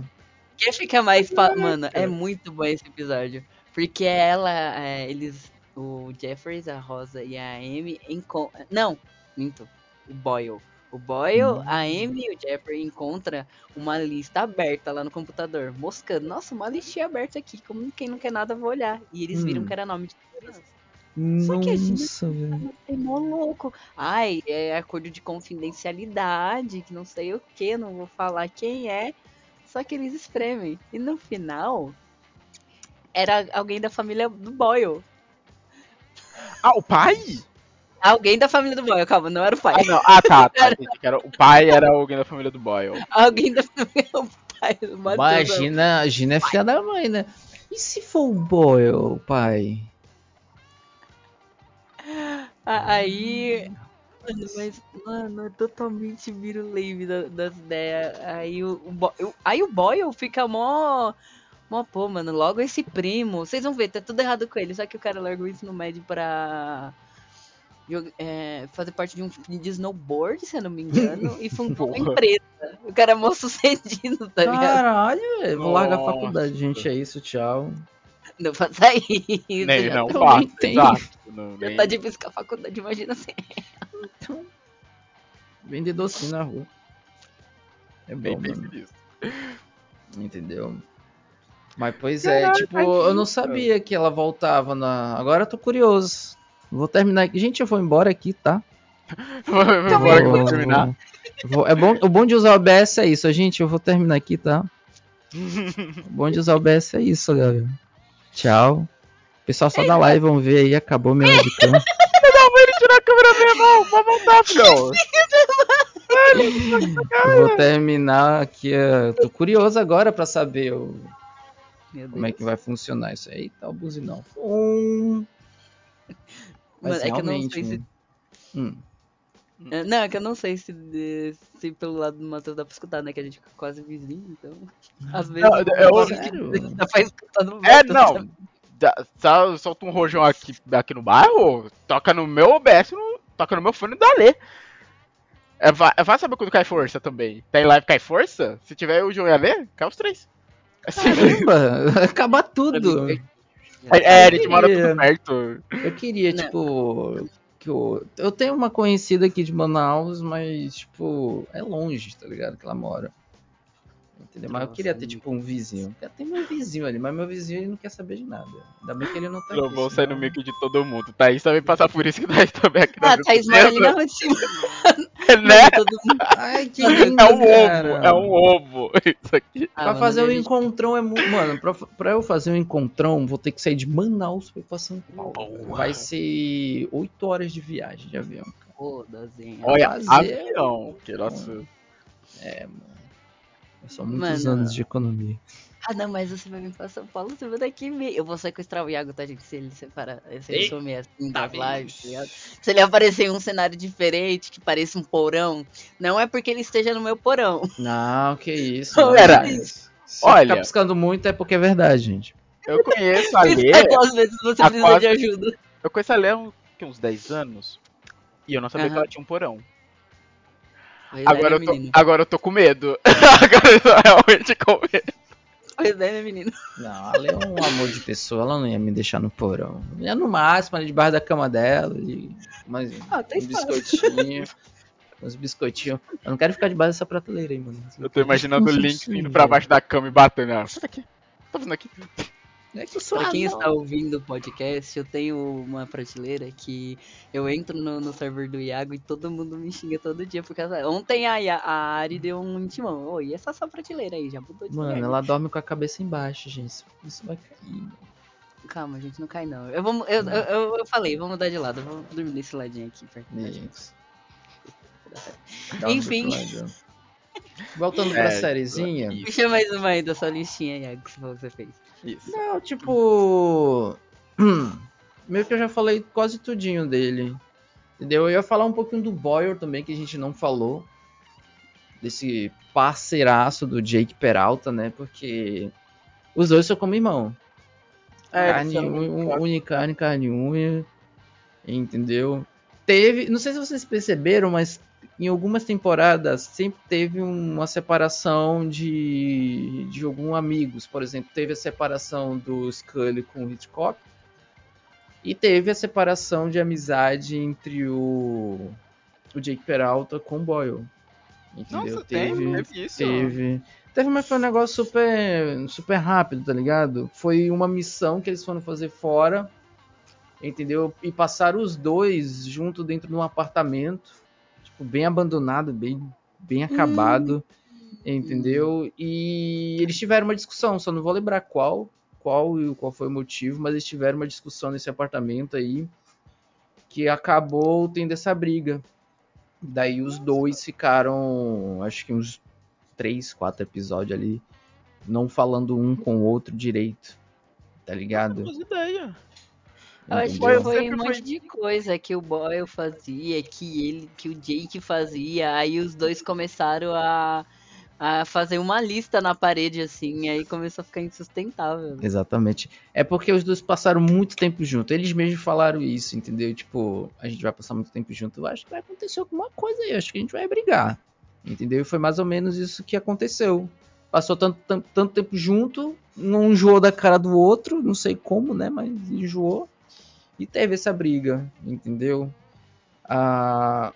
Quem fica mais. Pa... Mano, é muito bom esse episódio. Porque ela. é, eles. O Jeffries, a Rosa e a Amy. Encon... Não, minto. O Boyle. O Boyle, Hum. a Amy e o Jeffrey encontram uma lista aberta lá no computador. Moscando. Nossa, uma listinha aberta aqui. Como quem não quer nada, vou olhar. E eles viram Hum. que era nome de criança. Só que a Nossa, velho. É mó louco. Ai, é acordo de confidencialidade, que não sei o que, não vou falar quem é. Só que eles espremem. E no final, era alguém da família do Boyle. Ah, o pai? Alguém da família do Boyle, calma, não era o pai. Ah, não. Ah, tá, tá. entendi era- o pai era alguém da família do Boyle. Alguém da família do pai do Matheus. Imagina, a Gina é filha da mãe, né? E se for o Boyle, o pai? A- Aí. Mano, mas, mano, é totalmente vira o lave da- das ideias. Aí o, o, Bo- aí o Boyle fica mó. Mó, pô, mano, logo esse primo. Vocês vão ver, tá tudo errado com ele. Só que o cara largou o ensino médio pra. É, fazer parte de um time de snowboard, se eu não me engano, e fundou uma empresa. O cara é mó sucedido, tá ligado? Caralho, velho. Vou largar a faculdade, gente. É isso, tchau. Não faça isso. Nem, já não, tem. exato. Não, já nem- tá difícil com a faculdade, imagina assim. Vender docinho na rua. É nem bom, mano. nisso. Entendeu? Mas, pois é, Caralho, tipo, eu não sabia que ela voltava na. Agora eu tô curioso. Vou terminar aqui. Gente, eu vou embora aqui, tá? Vamos embora que eu vou terminar. vou- É bom, o bom de usar o OBS é isso, gente. Eu vou terminar aqui, tá? O bom de usar o OBS é isso, galera. Tchau. Pessoal só da live vão ver aí, acabou minha webcam. Não, vai ele tirar a câmera minha, não. Vai voltar, filhão. Eu vou terminar aqui. eh, Tô curioso agora pra saber o- Meu como é que vai funcionar isso aí. Tá o buzinão. Hum. Mas Mano, é que eu não sei se né? Hum. É, Não, é que eu não sei se, se pelo lado do Matheus dá pra escutar, né? Que a gente fica quase vizinho, então. Às vezes Não, eu, Sério? dá pra escutar no É, Matheus, não. Dá- só- Solta um rojão aqui, aqui no bairro, toca no meu OBS, no- toca no meu fone da Lê. É, vai, vai saber quando cai força também. Tem live cai força? Se tiver o João e a Lê, cai os três. É. Caramba, acabar tudo. É, é, a gente Eu mora tudo perto. Eu queria, Não. tipo. Que eu, eu tenho uma conhecida aqui de Manaus, mas, tipo, é longe, tá ligado? Que ela mora. Entendeu? Mas eu queria ter, tipo, um vizinho. Tem meu vizinho ali, mas meu vizinho ele não quer saber de nada. Ainda bem que ele não tá Eu aqui. vou sair no mic de todo mundo. Thaís também passar por isso que Thaís também aqui na Ah, Thaís mora ali na rua de cima. Né? Todo mundo- Ai, que É lindo, É um cara. ovo, é um ovo. Isso aqui. Ah, Pra fazer um gente- encontrão é muito. Mano, pra, pra eu fazer um encontrão, vou ter que sair de Manaus pra ir pra São Paulo. Boa. Vai ser 8 horas de viagem de avião. Foda-se. hein? Olha, fazer- avião. Que nossa. É, mano. São muitos Mano. anos de economia. Ah, não, mas você vai vir pra São Paulo, você vai daqui ver. Eu vou sequestrar o Iago, tá, gente? Se ele separa, se ele sumir assim tá das lives, tá ligado? Se ele aparecer em um cenário diferente, que pareça um porão, não é porque ele esteja no meu porão. Não, que isso. Galera, Se olha- ficar piscando muito é porque é verdade, gente. Eu conheço a Lê. Às vezes você precisa quase- de ajuda. Eu conheço a Lê há uns, que, uns 10 anos. E eu não sabia que Aham. ela tinha um porão. Mas Agora aí, eu, tô, menino, agora eu tô com medo. agora eu tô realmente com medo. foi ideia, né, menino? Não, ela é um amor de pessoa, ela não ia me deixar no porão. Ia no máximo ali debaixo da cama dela, e mais Ah, um biscoitinho. Uns biscoitinhos. Eu não quero ficar debaixo dessa prateleira aí, mano. Eu tô imaginando o Link Sim, vindo pra baixo da cama e batendo. Ah, sai daqui. Tá fazendo aqui? É que Pra quem anão. está ouvindo o podcast, eu tenho uma prateleira que eu entro no, no server do Iago e todo mundo me xinga todo dia. Porque essa- ontem a, a Ari deu um intimão. Oi, essa sua prateleira aí já mudou de Mano, lugar. ela dorme com a cabeça embaixo, gente. Isso vai cair, mano. Calma, gente, não cai não. Eu, vou, eu, eu, eu, eu falei, vou mudar de lado. Eu vou dormir desse ladinho aqui. perto da gente. Enfim. Voltando pra É, sériezinha. isso. Puxa mais uma aí da sua listinha, Iago, que você fez. Isso. Não, tipo. hum, Meio que eu já falei quase tudinho dele. Entendeu? Eu ia falar um pouquinho do Boyer também, que a gente não falou. Desse parceiraço do Jake Peralta, né? Porque os dois são como irmão. É, carne, une carne, carne unha. Entendeu? Teve. Não sei se vocês perceberam, mas em algumas temporadas sempre teve uma separação de, de alguns amigos. Por exemplo, teve a separação do Scully com o Hitchcock. E teve a separação de amizade entre o, o Jake Peralta com o Boyle. Entendeu? Nossa, tem, teve isso. Teve. Teve, mas foi um negócio super, super rápido, tá ligado? Foi uma missão que eles foram fazer fora, entendeu? E passaram os dois junto dentro de um apartamento, tipo, bem abandonado, bem, bem acabado, entendeu? E eles tiveram uma discussão, só não vou lembrar qual, qual e qual foi o motivo, mas eles tiveram uma discussão nesse apartamento aí que acabou tendo essa briga. Daí os dois ficaram, acho que uns três, quatro episódios ali, não falando um com o outro direito, tá ligado? Não ideia. Eu acho que foi um foi- monte de coisa que o Boyle fazia, que ele, que o Jake fazia, aí os dois começaram a, a fazer uma lista na parede, assim, aí começou a ficar insustentável. Exatamente. É porque os dois passaram muito tempo junto. Eles mesmos falaram isso, entendeu? Tipo, a gente vai passar muito tempo junto. Eu acho que vai acontecer alguma coisa aí. Acho que a gente vai brigar. Entendeu? E foi mais ou menos isso que aconteceu. Passou tanto, tanto, tanto tempo junto, não enjoou da cara do outro, não sei como, né? Mas enjoou. E teve essa briga, entendeu? Ah,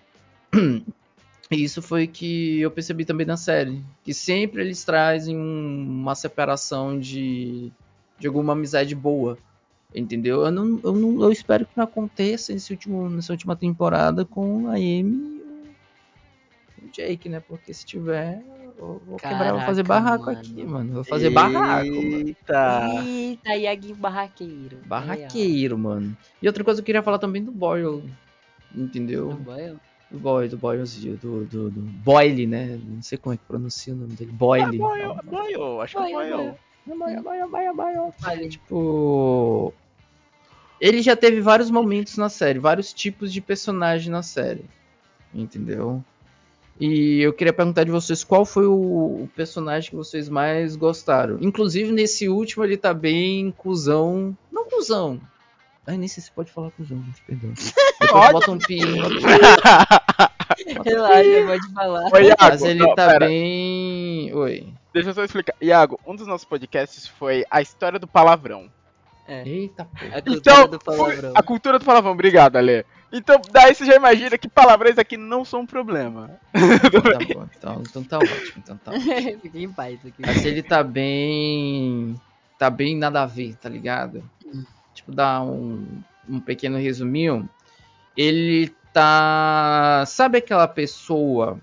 E isso foi que eu percebi também na série. Que sempre eles trazem um- uma separação de, de alguma amizade boa. Entendeu? Eu, não, eu, não, eu espero que não aconteça nesse último, nessa última temporada com a Amy e o Jake, né? Porque se tiver, eu vou quebrar, eu vou fazer Caraca, barraco mano. aqui, mano. Vou fazer barraco, mano. Eita. Eita, Iaguinho barraqueiro. Barraqueiro, mano. E outra coisa que eu queria falar também do Boyle. É, Entendeu? Boyle? Do Boyle, do Boyle, do, do, do Boyle, né? Não sei como é que pronuncia o nome dele. Boyle. Boyle, Boyle, acho que é Boyle, Boyle. Boyle, Boyle, Boyle, Boyle. Fale. Tipo. Ele já teve vários momentos na série, vários tipos de personagem na série. Entendeu? E eu queria perguntar de vocês qual foi o, o personagem que vocês mais gostaram. Inclusive, nesse último ele tá bem cuzão. Não cuzão. Ai, nem sei se pode falar cuzão, gente, perdão. Depois bota um pi. Relaxa, pode falar. Ô, Iago, Mas ele não, tá pera, bem. Oi. Deixa eu só explicar. Iago, um dos nossos podcasts foi a história do palavrão. É, Eita porra. a cultura Então, do palavrão. a cultura do palavrão. Obrigado, Ale. Então, daí você já imagina que palavrões aqui não são um problema. Então tá bom. Então, então tá ótimo. Então tá Fique em paz aqui. Mas ele tá bem. Tá bem nada a ver, tá ligado? Tipo, dar um, um pequeno resuminho. Ele tá. Sabe aquela pessoa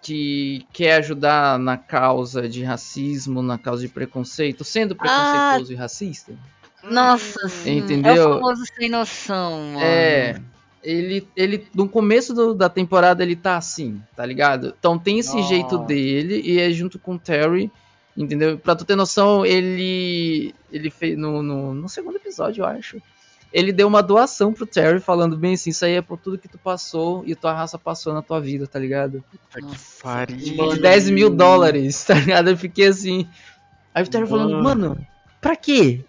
que quer ajudar na causa de racismo, na causa de preconceito, sendo preconceituoso e racista? Nossa, sim. Entendeu? É o famoso sem noção, mano. É. Ele, ele, no começo do- da temporada, ele tá assim, tá ligado? Então tem esse Nossa. jeito dele, e é junto com o Terry, entendeu? Pra tu ter noção, ele. Ele fez. No, no, no segundo episódio, eu acho. Ele deu uma doação pro Terry, falando bem assim: Isso aí é por tudo que tu passou e tua raça passou na tua vida, tá ligado? Puta que Nossa, pariu. De Mano. 10 mil dólares, tá ligado? Eu fiquei assim. Aí o Terry falando: Mano. Mano, pra quê?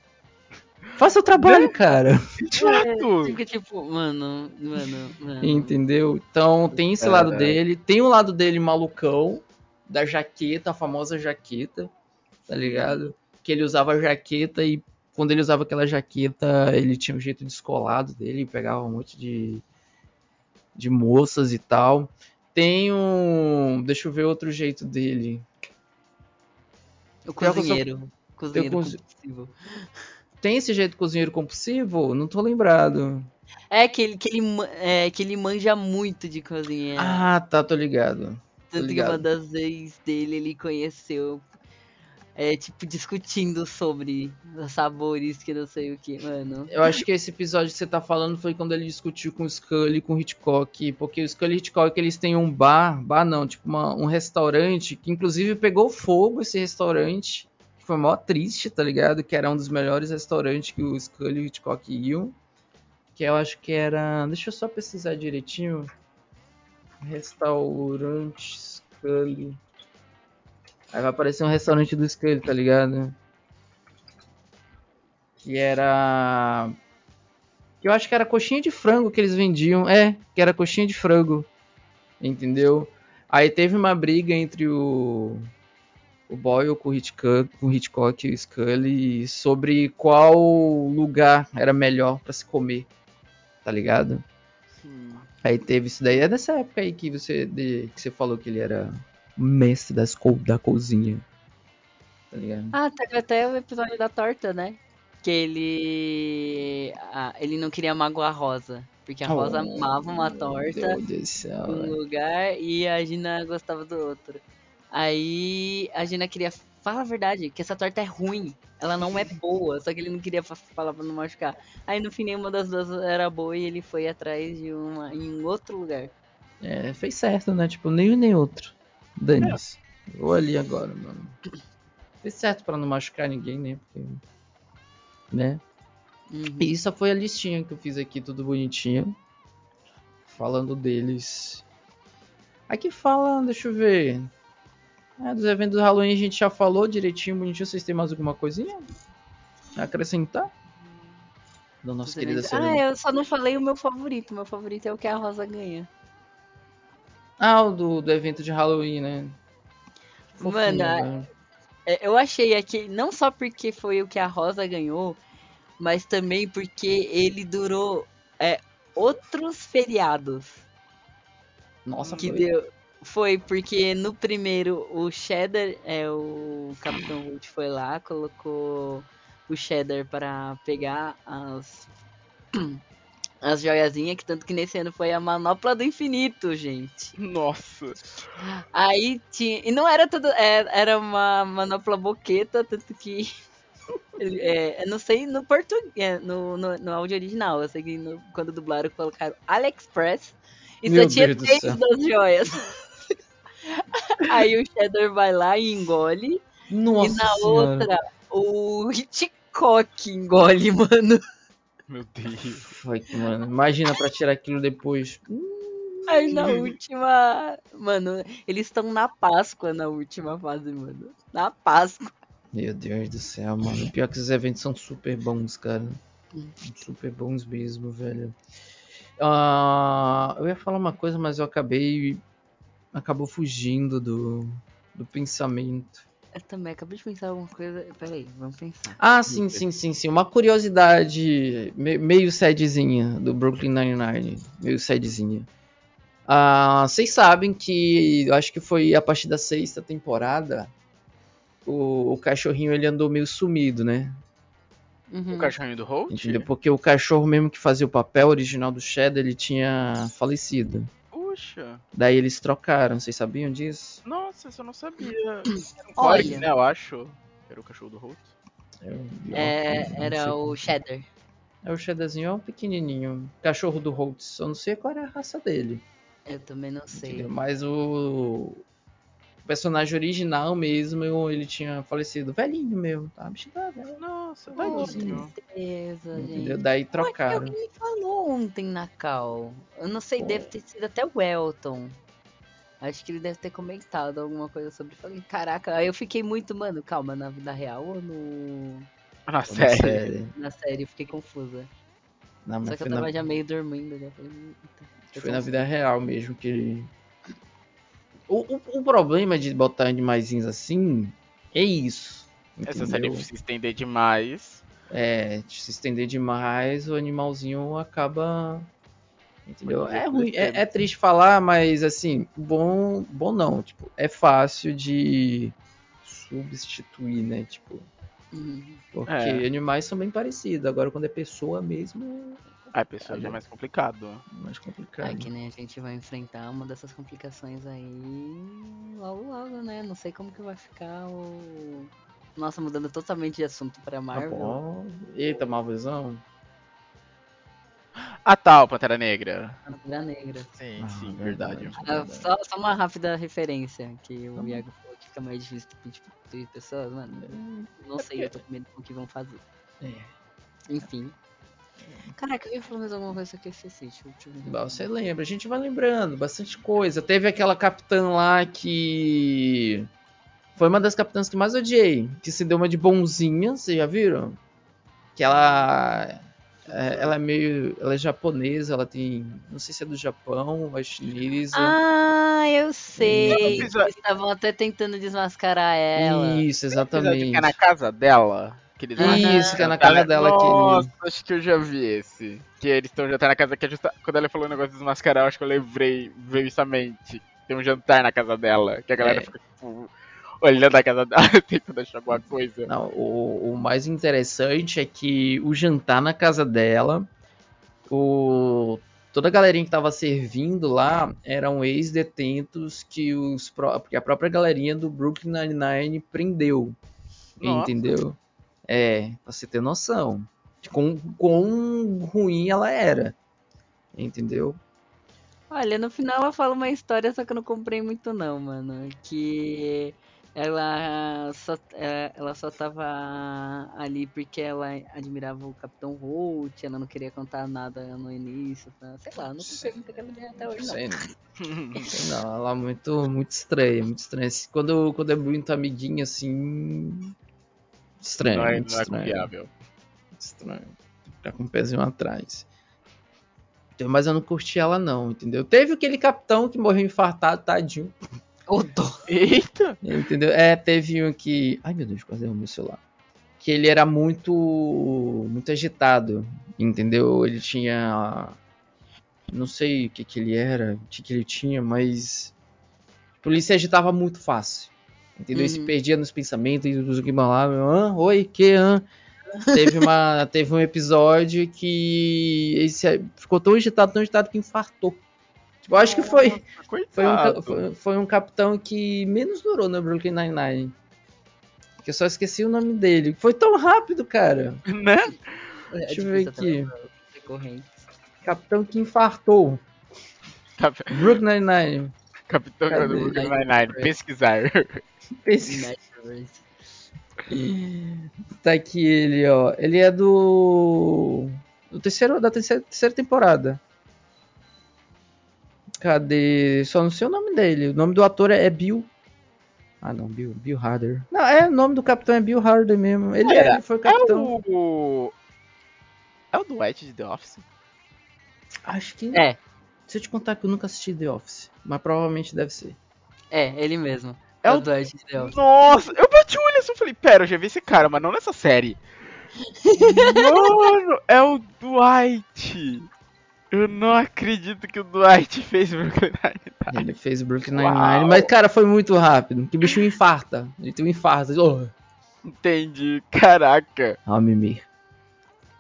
Faça o trabalho, cara. Chato. Fica tipo, mano, mano, mano. Entendeu? Então tem esse lado É. dele. Tem o lado dele malucão, da jaqueta, a famosa jaqueta. tá ligado? Que ele usava jaqueta e quando ele usava aquela jaqueta, ele tinha um jeito descolado dele, pegava um monte de, de moças e tal. Tem um. Deixa eu ver outro jeito dele. O cozinheiro. Cozinheiro cozi- compulsivo. Tem esse jeito cozinheiro compulsivo? Não tô lembrado. É que ele, que, ele, é que ele manja muito de cozinhar. Ah, tá, tô ligado. Tanto que ligado. uma das vezes dele ele conheceu. É, tipo, discutindo sobre sabores que não sei o que, mano. Eu acho que esse episódio que você tá falando foi quando ele discutiu com o Scully e com o Hitchcock. Porque o Scully e o Hitchcock eles têm um bar, bar não, tipo uma- um restaurante, que inclusive pegou fogo esse restaurante. Foi mó triste, tá ligado? Que era um dos melhores restaurantes que o Scully e o Hitchcock iam. Que eu acho que era. Deixa eu só pesquisar direitinho. Restaurante Scully. Aí vai aparecer um restaurante do Scully, tá ligado? Que era. Que eu acho que era coxinha de frango que eles vendiam. É, que era coxinha de frango. Entendeu? Aí teve uma briga entre o. O Boyle com o Hitchcock, com o Hitchcock e o Scully sobre qual lugar era melhor pra se comer. Tá ligado? Hum. Aí teve isso daí. É dessa época aí que você, de- que você falou que ele era mestre das da cozinha. Tá ligado? Ah, teve até o episódio da torta, né? Que ele. Ah, ele não queria magoar a Rosa. Porque a Rosa Oh, amava uma meu torta Deus céu, num velho. lugar e a Gina gostava do outro. Aí a Gina queria. Fala a verdade, que essa torta é ruim. Ela não é boa, só que ele não queria fa- falar pra não machucar. Aí no fim nenhuma das duas era boa e ele foi atrás de uma em um outro lugar. É, fez certo, né? Tipo, nem um nem outro. Dane-se. Vou ali agora, mano. Fez certo pra não machucar ninguém, né? Porque, né? Uhum. E isso foi a listinha que eu fiz aqui, tudo bonitinho. Falando deles. Aqui fala, deixa eu ver. É, dos eventos do Halloween a gente já falou direitinho, bonitinho. Vocês têm mais alguma coisinha? a Acrescentar? Da nossa querida ah, Serena. eu só não falei o meu favorito. Meu favorito é o que a Rosa ganha. Ah, o do, do evento de Halloween, né? Fofinho, Mano, né? É, Eu achei aqui, não só porque foi o que a Rosa ganhou, mas também porque ele durou é, outros feriados. Nossa, que foi. deu. Foi porque no primeiro o Cheddar, é o Capitão Holt foi lá, colocou o Cheddar pra pegar as as joiazinhas, que tanto que nesse ano foi a manopla do infinito, gente. Nossa. Aí tinha. E não era tudo. é, Era uma manopla boqueta, tanto que. é, eu não sei no português, no, no, no áudio original. Eu sei que no- quando dublaram colocaram AliExpress e Meu só tinha Deus três das joias. Aí o Cheddar vai lá e engole. Nossa e na senhora. outra, o Hitchcock engole, mano. Meu Deus. Mano. Imagina pra tirar aquilo depois. Aí na última. Mano, eles estão na Páscoa na última fase, mano. Na Páscoa. Meu Deus do céu, mano. Pior que esses eventos são super bons, cara. Super bons mesmo, velho. Ah, eu ia falar uma coisa, mas eu acabei. Acabou fugindo do, do pensamento. Eu também acabei de pensar alguma coisa. Peraí, vamos pensar. Ah, sim, sim, sim, sim. Uma curiosidade me- meio sadzinha do Brooklyn Nine-Nine. Meio sadzinha. Ah, vocês sabem que eu acho que foi a partir da sexta temporada o, o cachorrinho ele andou meio sumido, né? Uhum. O cachorrinho do Holt? Entendeu? Porque o cachorro mesmo que fazia o papel original do Cheddar ele tinha falecido. Puxa. Daí eles trocaram, vocês sabiam disso? Nossa, isso eu não sabia. Era um Olha. Né? Eu acho. Era o cachorro do Holt. É, era o Cheddar. É o Cheddarzinho, é um pequenininho. Cachorro do Holtz. Eu não sei qual era a raça dele. Eu também não sei. Entendeu? Mas o... o personagem original mesmo, eu- ele tinha falecido. Velhinho mesmo, tá? Bicho tá velho. Nossa, Oh, Tadinho. tristeza, Entendeu? gente. Daí Eu acho que trocaram. alguém me falou ontem na Cal. Eu não sei, Pô. deve ter sido até o Elton. Acho que ele deve ter comentado alguma coisa sobre. Falei, caraca, aí eu fiquei muito, mano, calma, na vida real ou no. Na Como série. série. Na série, eu fiquei confusa. Não, mas Só que eu tava na, já meio dormindo. Já falei, foi na vida real mesmo que ele. O, o, o problema de botar animaizinhos assim é isso. Essa série entendeu? se estender demais. É, se estender demais, o animalzinho acaba. Entendeu? É ruim, é, é triste falar, mas assim, bom, bom não. Tipo, é fácil de substituir, né? Tipo, Uhum. porque É. animais são bem parecidos. Agora, quando é pessoa mesmo, a pessoa já é mais complicado. é mais complicado. É que nem a gente vai enfrentar uma dessas complicações aí logo logo, né? Não sei como que vai ficar o. Nossa, mudando totalmente de assunto pra Tá Marvel. bom. Eita, Marvelzão. Ah tá, o Pantera Negra. Pantera Negra. Sim, Ah, sim, verdade. verdade. Ah, só, só uma rápida referência que o Tá. Iago falou que fica mais difícil de pessoas, mano. Não sei, eu tô com medo do que vão fazer. É. Enfim. Caraca, eu ia falar mais alguma coisa que eu esqueci. Deixa, eu- deixa eu ver. Bah, Você lembra, a gente vai lembrando bastante coisa. Teve aquela capitã lá que. Foi uma das capitãs que mais odiei. Que se deu uma de bonzinha, vocês já viram? Que ela. é, Ela é meio. Ela é japonesa, ela tem. Não sei se é do Japão, ou é chinesa. Ah, eu sei. Eles estavam até tentando desmascarar ela. Isso, Episódio exatamente. que é na casa dela. Que eles Isso, que é na Ela- casa dela que. Nossa, acho que eu já vi esse. Que eles estão jantar na casa que é justa... Quando ela falou o negócio de desmascarar, eu acho que eu lembrei, veio isso à mente. Tem um jantar na casa dela, que a galera É. fica, tipo, olhando a casa dela, tentando achar alguma coisa. Não, o, o mais interessante é que o jantar na casa dela, o, toda a galerinha que tava servindo lá eram ex-detentos que, os, pró- que a própria galerinha do Brooklyn Nine-Nine prendeu. Nossa. Entendeu? É, pra você ter noção de quão, quão ruim ela era. Entendeu? Olha, no final ela fala uma história, só que eu não comprei muito não, mano. Que ela só, é, ela só tava ali porque ela admirava o Capitão Holt, ela não queria contar nada no início. tá? Sei lá, não comprei muito aquela ideia até hoje, não. Sei não. Sei não, ela é muito, muito estranha, muito estranha. Quando, quando é muito amiguinha, assim. Estranho, não é, não é estranho. confiável. Estranho. Tá com o pezinho atrás. Então, Mas eu não curti ela, não, entendeu? Teve aquele capitão que morreu infartado, tadinho. Ô, dó. Eita! Entendeu? É, teve um que. Ai meu Deus, quase derrubei meu celular. Que ele era muito. muito agitado. Entendeu? Ele tinha. Não sei o que que ele era, o que que ele tinha, mas. Tipo, ele se agitava muito fácil. Entendeu? Ele se Uhum. perdia nos pensamentos e os que lá. Hã? Oi, que? Hã? Teve, uma, teve um episódio que ele se- ficou tão agitado, tão agitado que infartou. Tipo, eu acho que foi. Foi um, foi, foi um capitão que menos durou no Brooklyn Nine-Nine. Que eu só esqueci o nome dele. Foi tão rápido, cara. Né? É Deixa eu ver aqui. recorrentes. Capitão que infartou. Cap- Brooklyn Nine-Nine. Capitão Cadê? do Brooklyn Nine-Nine, pesquisar. Tá aqui ele, ó. Ele é do. do terceiro, da terceira, terceira temporada. Cadê? Só não sei o nome dele. O nome do ator é Bill. Ah, não, Bill, Bill Harder. Não, é, o nome do capitão é Bill Harder mesmo. Ele, Pera, ele foi É capitão. o. É o Dwight de The Office? Acho que. É, Se eu te contar que eu nunca assisti The Office, mas provavelmente deve ser. é, ele mesmo. É o- o Dwight Office. Nossa, eu bati o olho assim e falei, pera, eu já vi esse cara, mas não nessa série. Mano, é o Dwight. Eu não acredito que o Dwight fez Brooklyn Nine-Nine. Ele fez Brooklyn Uau. Nine-Nine, mas cara, foi muito rápido. Que o bicho infarta. Ele tem um infarto. Oh, Entendi, caraca. ah, Mimi.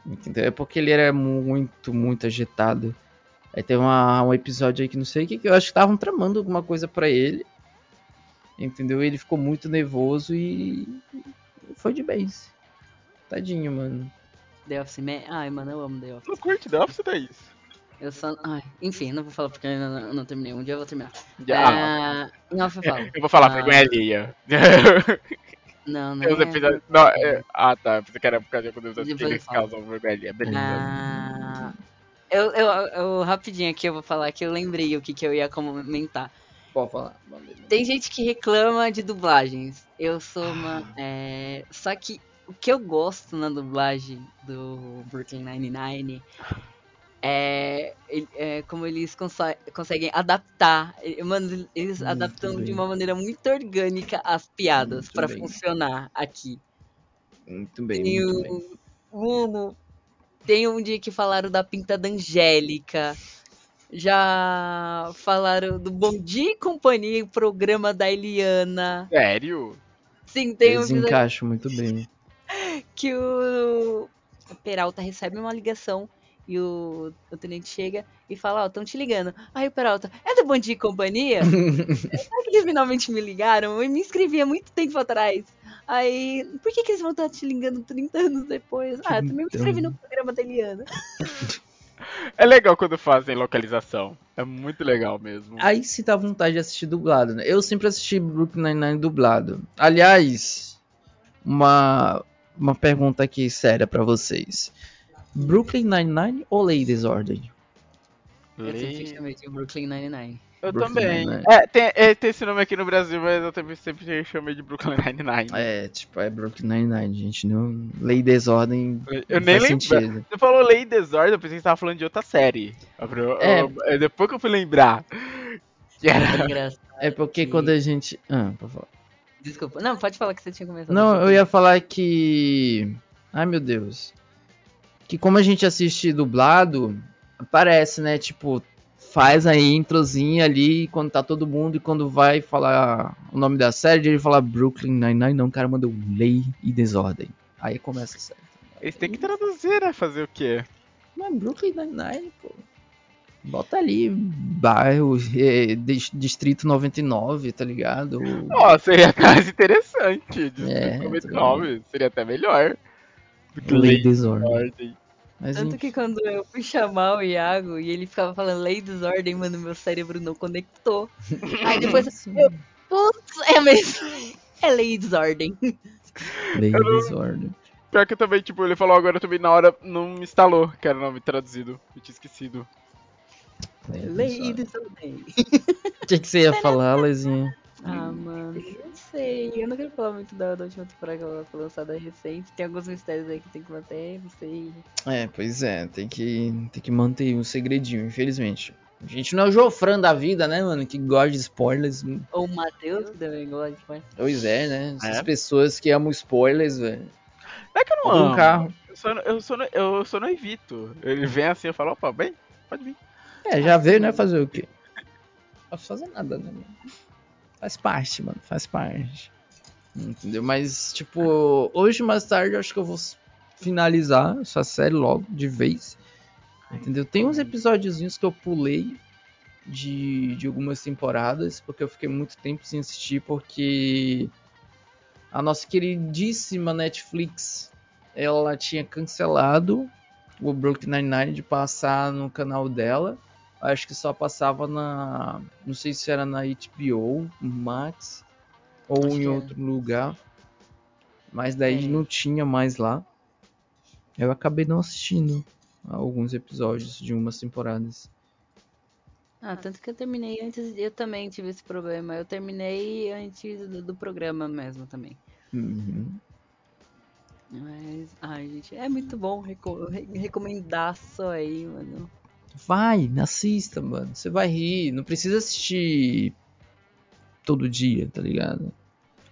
Entendeu? É porque ele era muito, muito agitado. Aí teve uma- um episódio aí que não sei o que, que eu acho que estavam tramando alguma coisa pra ele. Entendeu? Ele ficou muito nervoso e foi de base. Tadinho, mano. The Office Man. Ai, mano, eu amo The Office. Não curte The Office, Thaís? Eu só. Ai, enfim, não vou falar porque eu ainda não, não terminei. Um dia eu vou terminar. Já- É, Não, eu falo. Eu vou falar Ah, vergonha alheia. Não, não. Uns é- episódios. Não, é- Ah, tá. Pensei que era por causa os Depois episódios que eles causam vergonha alheia. Beleza. Ah, eu, eu, eu, rapidinho aqui eu vou falar que eu lembrei o que, que eu ia comentar. Pode falar. Tem gente que reclama de dublagens. Eu sou uma. é, Só que o que eu gosto na dublagem do Brooklyn Nine-Nine é, é como eles conseguem adaptar. Mano, eles Muito adaptam de bem. uma maneira muito orgânica as piadas bem. funcionar aqui. Muito bem, Tem muito o- bem. Mano, tem um dia que falaram da pinta da Angélica. Já falaram do Bom Dia e Companhia, o programa da Eliana. Sério? Sim, tem um Eles episódio encaixam muito bem. que o o Peralta recebe uma ligação e o, o tenente chega e fala, ó, estão te ligando. Aí o Peralta, é do Bom Dia e Companhia? Será que eles finalmente me ligaram? Eu me inscrevi há muito tempo atrás. Aí, por que, que eles vão estar te ligando 30 anos depois? Ah, eu também me inscrevi no programa da Eliana. É legal quando fazem localização. É muito legal mesmo. Aí se dá vontade de assistir dublado, né? Eu sempre assisti Brooklyn Nine-Nine dublado. Aliás, uma, uma pergunta aqui séria pra vocês. Brooklyn Nine-Nine ou Lei e Desordem? Eu sempre Lei- chamei de Brooklyn Nine-Nine. Eu Brooklyn também. Nine-Nine. É tem, é, tem esse nome aqui no Brasil, mas eu também sempre chamei de Brooklyn Nine-Nine. É, tipo, é Brooklyn Nine-Nine, gente. Não, Lei e Desordem Eu não nem lembro. Você falou Lei e Desordem, eu pensei que você tava falando de outra série. Eu- É. eu- é depois que eu fui lembrar. Que era- engraçado. É porque que- quando a gente... Ah, por favor. Desculpa. Não, pode falar que você tinha começado. Não, eu ia falar que. Ai meu Deus. Que como a gente assiste dublado, aparece, né? Tipo, faz a introzinha ali quando tá todo mundo e quando vai falar o nome da série, ele fala Brooklyn Nine-Nine, não, o cara mandou Lei e Desordem. Aí começa a série. Eles têm que traduzir, né? Fazer o quê? Mas Brooklyn Nine-Nine, pô. Bota ali bairro, dis- Distrito 99, tá ligado? Ó, seria mais interessante. É, Distrito tudo 99, seria até melhor. Do que Lei e Desordem. Mas Tanto enfim. que quando eu fui chamar o Iago e ele ficava falando lei desordem, mano, meu cérebro não conectou. Aí depois eu, putz, é mesmo. É lei desordem. Lei Desordem. Pior que eu também, tipo, ele falou agora também na hora, não me instalou, que era o nome traduzido. Eu tinha esquecido. Lei desordem. O que, que você ia falar, Lezinha? Ah, mano, sei. Eu não quero falar muito da, da última temporada que ela foi lançada recente. Tem alguns mistérios aí que tem que manter, não sei. É, pois é, tem que, tem que manter um segredinho, infelizmente. A gente não é o Jofran da vida, né, mano? Que gosta de spoilers. Ou o Matheus, que também gosta de falar. Pois é, né? Essas É? pessoas que amam spoilers, velho. Não é que eu não um amo. carro. Eu só, eu, só não, eu só não evito. Ele vem assim, eu falo, opa, bem, pode vir. É, já veio, né? Fazer o quê? Não posso fazer nada, né? mano? Faz parte, mano. Faz parte. Entendeu? Mas, tipo, hoje mais tarde acho que eu vou finalizar essa série logo, de vez. Entendeu? Tem uns episódiozinhos que eu pulei de, de algumas temporadas, porque eu fiquei muito tempo sem assistir, porque a nossa queridíssima Netflix, ela tinha cancelado o Brooklyn Nine-Nine de passar no canal dela. Acho que só passava na. Não sei se era na HBO, Max, ou Acho em era. outro lugar. Mas daí É. não tinha mais lá. Eu acabei não assistindo alguns episódios de umas temporadas. Ah, tanto que eu terminei antes, eu também tive esse problema. Eu terminei antes do, do programa mesmo também. Uhum. Mas, ai, gente, é muito bom reco re recomendaço aí, mano. Vai, assista, mano. Você vai rir. Não precisa assistir todo dia, tá ligado?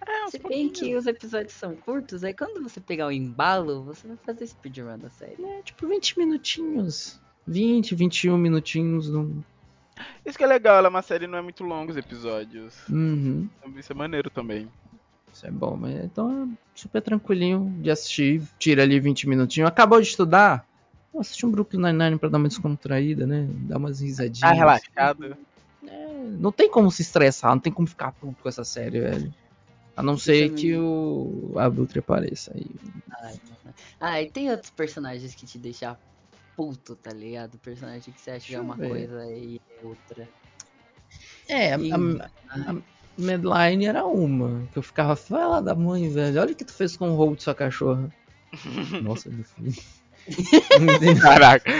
É, Se bem pouquinhos. que os episódios são curtos, aí quando você pegar o embalo, você vai fazer speedrun da série. É tipo 20 minutinhos. 20, 21 minutinhos. Não... Isso que é legal, ela é uma série não é muito longa os episódios. Uhum. Então Isso é maneiro também. Isso é bom, mas então é super tranquilinho de assistir. Tira ali 20 minutinhos. Acabou de estudar? Vou assistir um Brooklyn Nine-Nine pra dar uma descontraída, né? Dar umas risadinhas. Tá relaxado. É, não tem como se estressar, não tem como ficar puto com essa série, velho. A não ser também. que o Abutre apareça aí. Ai. Ah, e tem outros personagens que te deixam puto, tá ligado? Personagem que você acha que é uma ver. coisa e é outra. É, a, Sim. a, a Medline era uma. Que eu ficava, vai lá da mãe, velho. Olha o que tu fez com o roubo de sua cachorra. Nossa, meu filho. Caraca,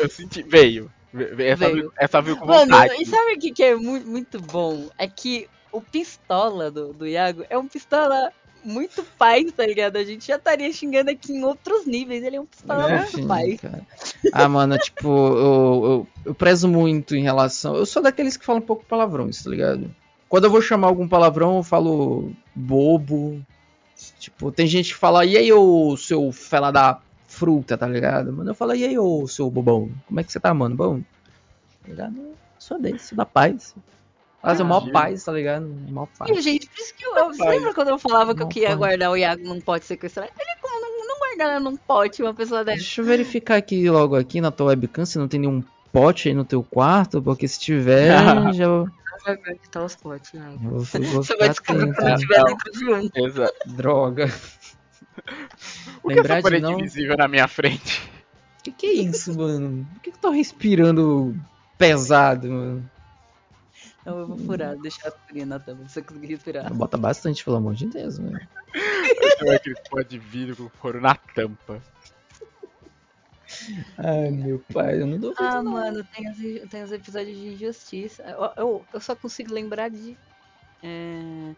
eu senti. Veio. Ve- ve- Essa Veio. veio, essa veio com Mano, vontade. e sabe o que, que é mu- muito bom? É que o pistola do, do Iago é um pistola muito pai, tá ligado? A gente já estaria xingando aqui em outros níveis. Ele é um pistola É, muito Sim, cara. Ah, mano, tipo, eu, eu, eu prezo muito em relação. Eu sou daqueles que falam um pouco palavrões, tá ligado? Quando eu vou chamar algum palavrão, eu falo bobo, Tipo, tem gente que fala, e aí, ô seu fela da fruta, tá ligado? Mano, eu falo, e aí, ô seu bobão, como é que você tá, mano? Bom? Tá ligado? Sou desse, da paz. Fazer Ah, maior paz, tá ligado? Maior paz. E, gente, por isso que eu. Você lembra quando eu falava que eu queria pode. guardar o Iago num pote sequestrado? Ele como não, não guardar num pote uma pessoa dessa. Deixa eu verificar aqui logo aqui na tua webcam se não tem nenhum pote aí no teu quarto, porque se tiver, já vou, Vai tá os potes, vou Você vai descobrir quando né? tiver dentro de um. Exato. Droga. O que é Lembrar essa de parede não- invisível na minha frente? Que que é isso, mano? Por que que eu tô respirando pesado, mano? Não, eu vou furar, deixar a furinha na tampa pra você conseguir respirar. Bota bastante, pelo amor de Deus, mano. Tem aquele pó de vidro com foro na tampa. Ai, meu pai, eu não dou Ah, mano, tem os, tem os episódios de injustiça. Eu, eu, eu só consigo lembrar de. É,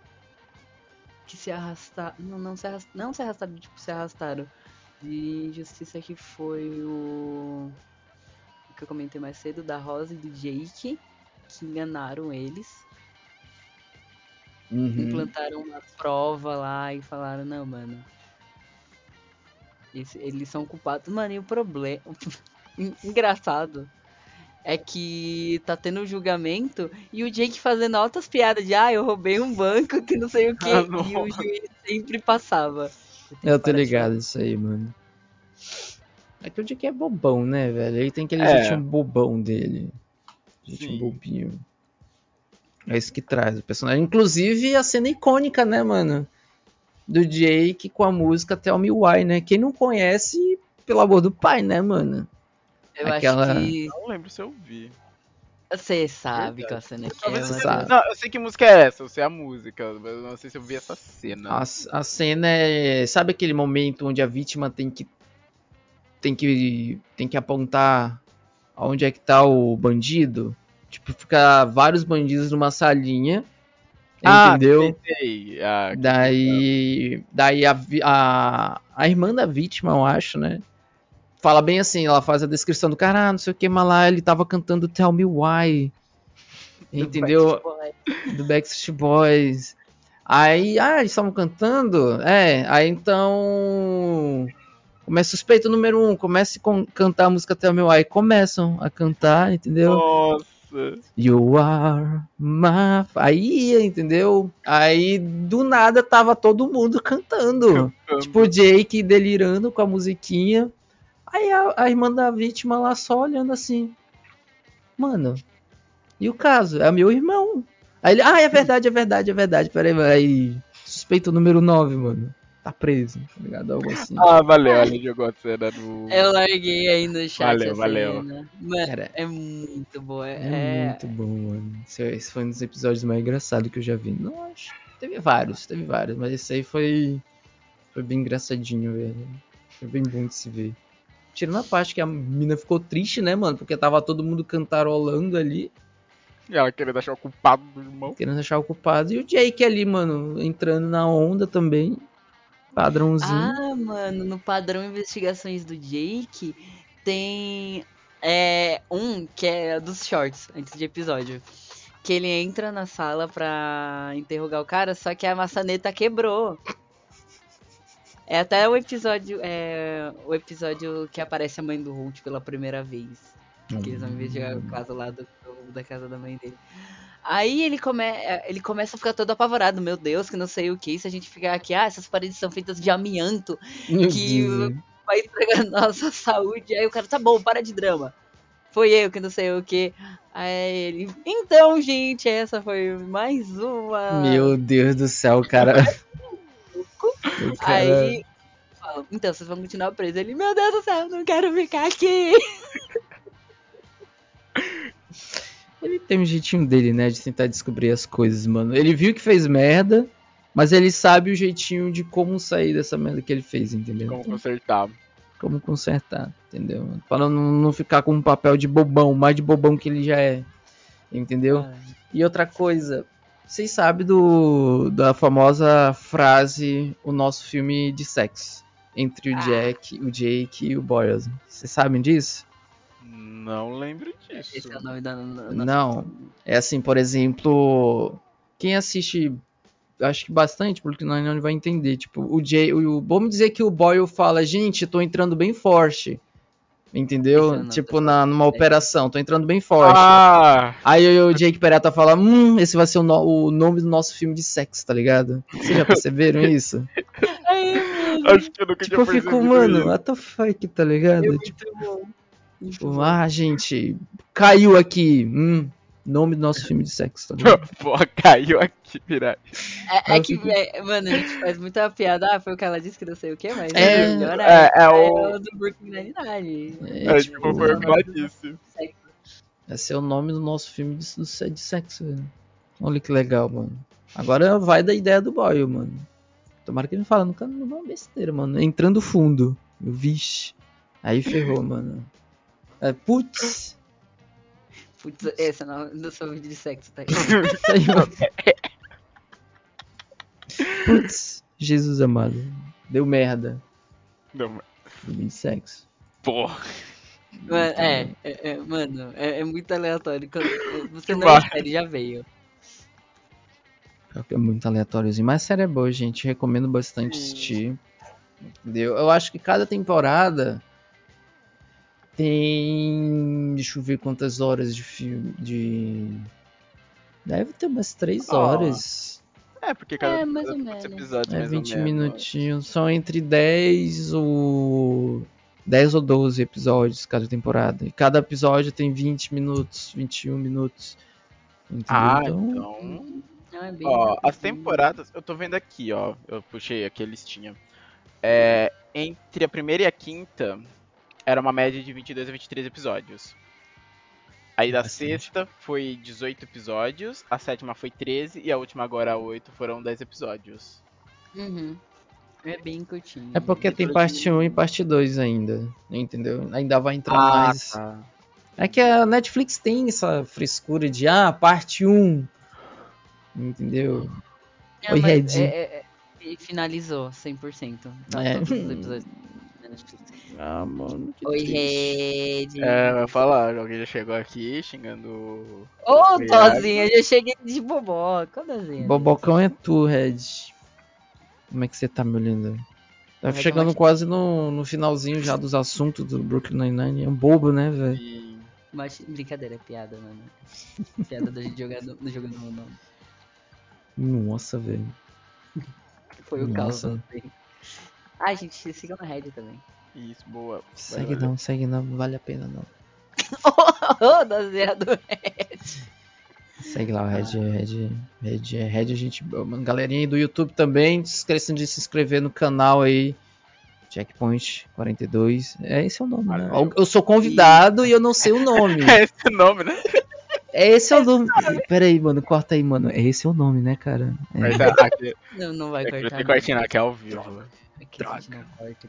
que se arrastar. Não, não se arrastaram. Não se arrastaram, tipo, se arrastaram. De injustiça que foi o. o que eu comentei mais cedo, da Rosa e do Jake. Que enganaram eles. Uhum. Implantaram uma prova lá e falaram, não, mano. esse- eles são culpados. Mano, e o problema. Engraçado. É que tá tendo um julgamento e o Jake fazendo altas piadas de ah, eu roubei um banco, que não sei o que. Ah, e o juiz sempre passava. Eu tô ligado isso aí, mano. É que o Jack é bobão, né, velho? Ele tem aquele É. jeitinho bobão dele. Jeitinho Sim. bobinho. É isso que traz o personagem. Inclusive a cena icônica, né, mano? Do Jake com a música Tell Me Why, né? Quem não conhece, pelo amor do pai, né, mano? Eu Aquela- acho que. Não lembro se eu vi. Você sabe qual cena que é, mas- sei- Não, eu sei que música é essa, eu sei a música, mas eu não sei se eu vi essa cena. A, a cena é. Sabe aquele momento onde a vítima tem que. Tem que. Tem que apontar aonde é que tá o bandido? Tipo, fica vários bandidos numa salinha. entendeu? Ah, sei. Ah, Daí. Daí a, a, a irmã da vítima, eu acho, né? Fala bem assim, ela faz a descrição do cara, ah, não sei o que, mas lá ele tava cantando Tell Me Why. Entendeu? do Backstreet Boys. Aí, ah, eles estavam cantando? É, aí então. Começa suspeito número um, comece a cantar a música o meu aí. Começam a cantar, entendeu? Nossa. You are my. Aí, entendeu? Aí do nada tava todo mundo cantando. Tipo, o Jake delirando com a musiquinha. Aí a, a irmã da vítima lá só olhando assim. Mano, e o caso? É meu irmão. Aí ele, ah, é verdade, é verdade, é verdade. Peraí, mano. Aí, suspeito número 9, mano. Tá preso, tá ligado? Algo assim. Ah, valeu, ela jogou a cena no. Eu larguei aí no chat Valeu, valeu. Mano, Cara, é muito boa. é, É, muito bom, mano. Esse, esse foi um dos episódios mais engraçados que eu já vi. Não, acho. Teve vários, teve vários, mas esse aí foi. Foi bem engraçadinho, velho. Foi bem bom de se ver. Tirando a parte que a mina ficou triste, né, mano? Porque tava todo mundo cantarolando ali, E ela querendo achar o culpado do irmão. querendo achar o culpado. E o Jake ali, mano, entrando na onda também. Padrãozinho. Ah, mano, no padrão investigações do Jake tem é, um que é dos shorts, antes de episódio. Que ele entra na sala pra interrogar o cara, só que a maçaneta quebrou. É até o episódio. É, o episódio que aparece a mãe do Holt pela primeira vez. Que eles vão investigar o caso lá do, do- da casa da mãe dele. Aí ele, come, é, ele começa a ficar todo apavorado. Meu Deus, que não sei o que. Se a gente ficar aqui, ah, essas paredes são feitas de amianto. Que-. Vai entregar nossa saúde. Aí o cara, tá bom, para de drama. Foi eu que não sei o que. Aí ele, então, gente, essa foi mais uma. Meu Deus do céu, cara. Cara- Aí. Então, vocês vão continuar presos. Ele, meu Deus do céu, não quero ficar aqui. Ele tem um jeitinho dele, né? De tentar descobrir as coisas, mano. Ele viu que fez merda, mas ele sabe o jeitinho de como sair dessa merda que ele fez, entendeu? Como consertar. como consertar, entendeu? Pra não, não ficar com um papel de bobão, mais de bobão que ele já é. Entendeu? E outra coisa, vocês sabem do, da famosa frase o nosso filme de sexo entre o Ah. Jack, o Jake e o Boyles. Vocês sabem disso? Não lembro disso. Esse é o nome da. da- Não. É assim, por exemplo, quem assiste acho que bastante, porque Nine-Nine vai entender. Tipo, o Jay, o, vamos dizer que o Boyle fala, gente, tô entrando bem forte. Entendeu? Eu não, tipo, tô na, numa operação, tô entrando bem forte. Ah! Aí o Jake Peralta fala, hum, esse vai ser o, no- o nome do nosso filme de sexo, tá ligado? Vocês já perceberam isso? Mano, Acho que eu nunca tipo, eu tinha fico, mano, what the fuck, tá ligado? é Tipo, tipo, ah, gente, caiu aqui, hum, nome do nosso filme de sexo, tá ligado? Porra, caiu aqui, pirata. É, é que, é, mano, a gente faz muita piada. Ah, foi o que ela disse que não sei o que, mas É, o melhor é, é o- do Brooklyn Nine-Nine. É, É, tipo, tipo, foi o que ela disse. Esse é o nome do nosso filme de, de, sexo, velho. Olha que legal, mano. Agora vai da ideia do Boyle, mano. Tomara que ele não fala, nunca não é besteira, mano. Entrando fundo. Vixe. Aí ferrou, mano. É, putz. Putz, esse é o nome do seu vídeo de sexo, tá? Isso aí, mano. Putz. Jesus amado. Deu merda. Não, Filme de sexo. porra. Mano, é, é, é, mano, é, é muito aleatório. Quando- Você não espera, já veio. É muito aleatóriozinho. Mas a série é boa, gente. Recomendo bastante Sim. assistir. Entendeu? Eu acho que cada temporada tem. Deixa eu ver quantas horas de filme. De. Deve ter umas 3 Ó, horas. É, porque cada É, mais ou menos. episódios É mais 20 ou menos. minutinhos. São entre 10 ou. 10 ou 12 episódios cada temporada. E cada episódio tem 20 minutos, 21 minutos. Entendeu? Ah, então, então. Não, é bem Ó, as temporadas, eu tô vendo aqui, ó. Eu puxei aqui a listinha. É, entre a primeira e a quinta, era uma média de 22 a 23 episódios. Aí da Bastante. sexta foi 18 episódios, a sétima foi 13 e a última agora, a 8, foram 10 episódios. Uhum. É bem curtinho. É porque tem parte 1 e parte 2 ainda, entendeu? Ainda vai entrar Ah, mais. tá. É que a Netflix tem essa frescura de, ah, parte 1. Entendeu? Não, Oi, Red. É, é, é, e finalizou 100%. Tá É. todos os episódios da Netflix. Ah, mano. que Oi, triste. Red. É, vai falar, alguém já chegou aqui xingando. Ô, Obrigado. Dozinha, eu já cheguei de boboca. Ô, Dozinha. Bobocão é tu, Red. Como é que você tá, meu lindo? Tá é chegando quase no, no finalzinho já dos assuntos do Brooklyn Nine-Nine. É um bobo, né, velho? Mas, brincadeira, é piada, mano. piada da gente jogando, do jogando meu nome. Nossa, velho. Foi o caos. Ai, gente, sigam na Red também. Isso, boa. Segue Valeu. não, segue não, não vale a pena não. Ô, Dozinha do Segue lá, o Red, Red, Red, é Red, a gente, mano, galerinha aí do YouTube também, se esqueçam de se inscrever no canal aí, Checkpoint 42, é esse é o nome, né? Eu sou convidado e eu não sei o nome. É esse o nome, né? É esse é o nome. Pera aí, mano, corta aí, mano. Esse é o nome, né, cara? É. Mas, ah, aqui, Não, não vai é cortar. tem não. cortinho aqui ao vivo. Aqui a gente não corta.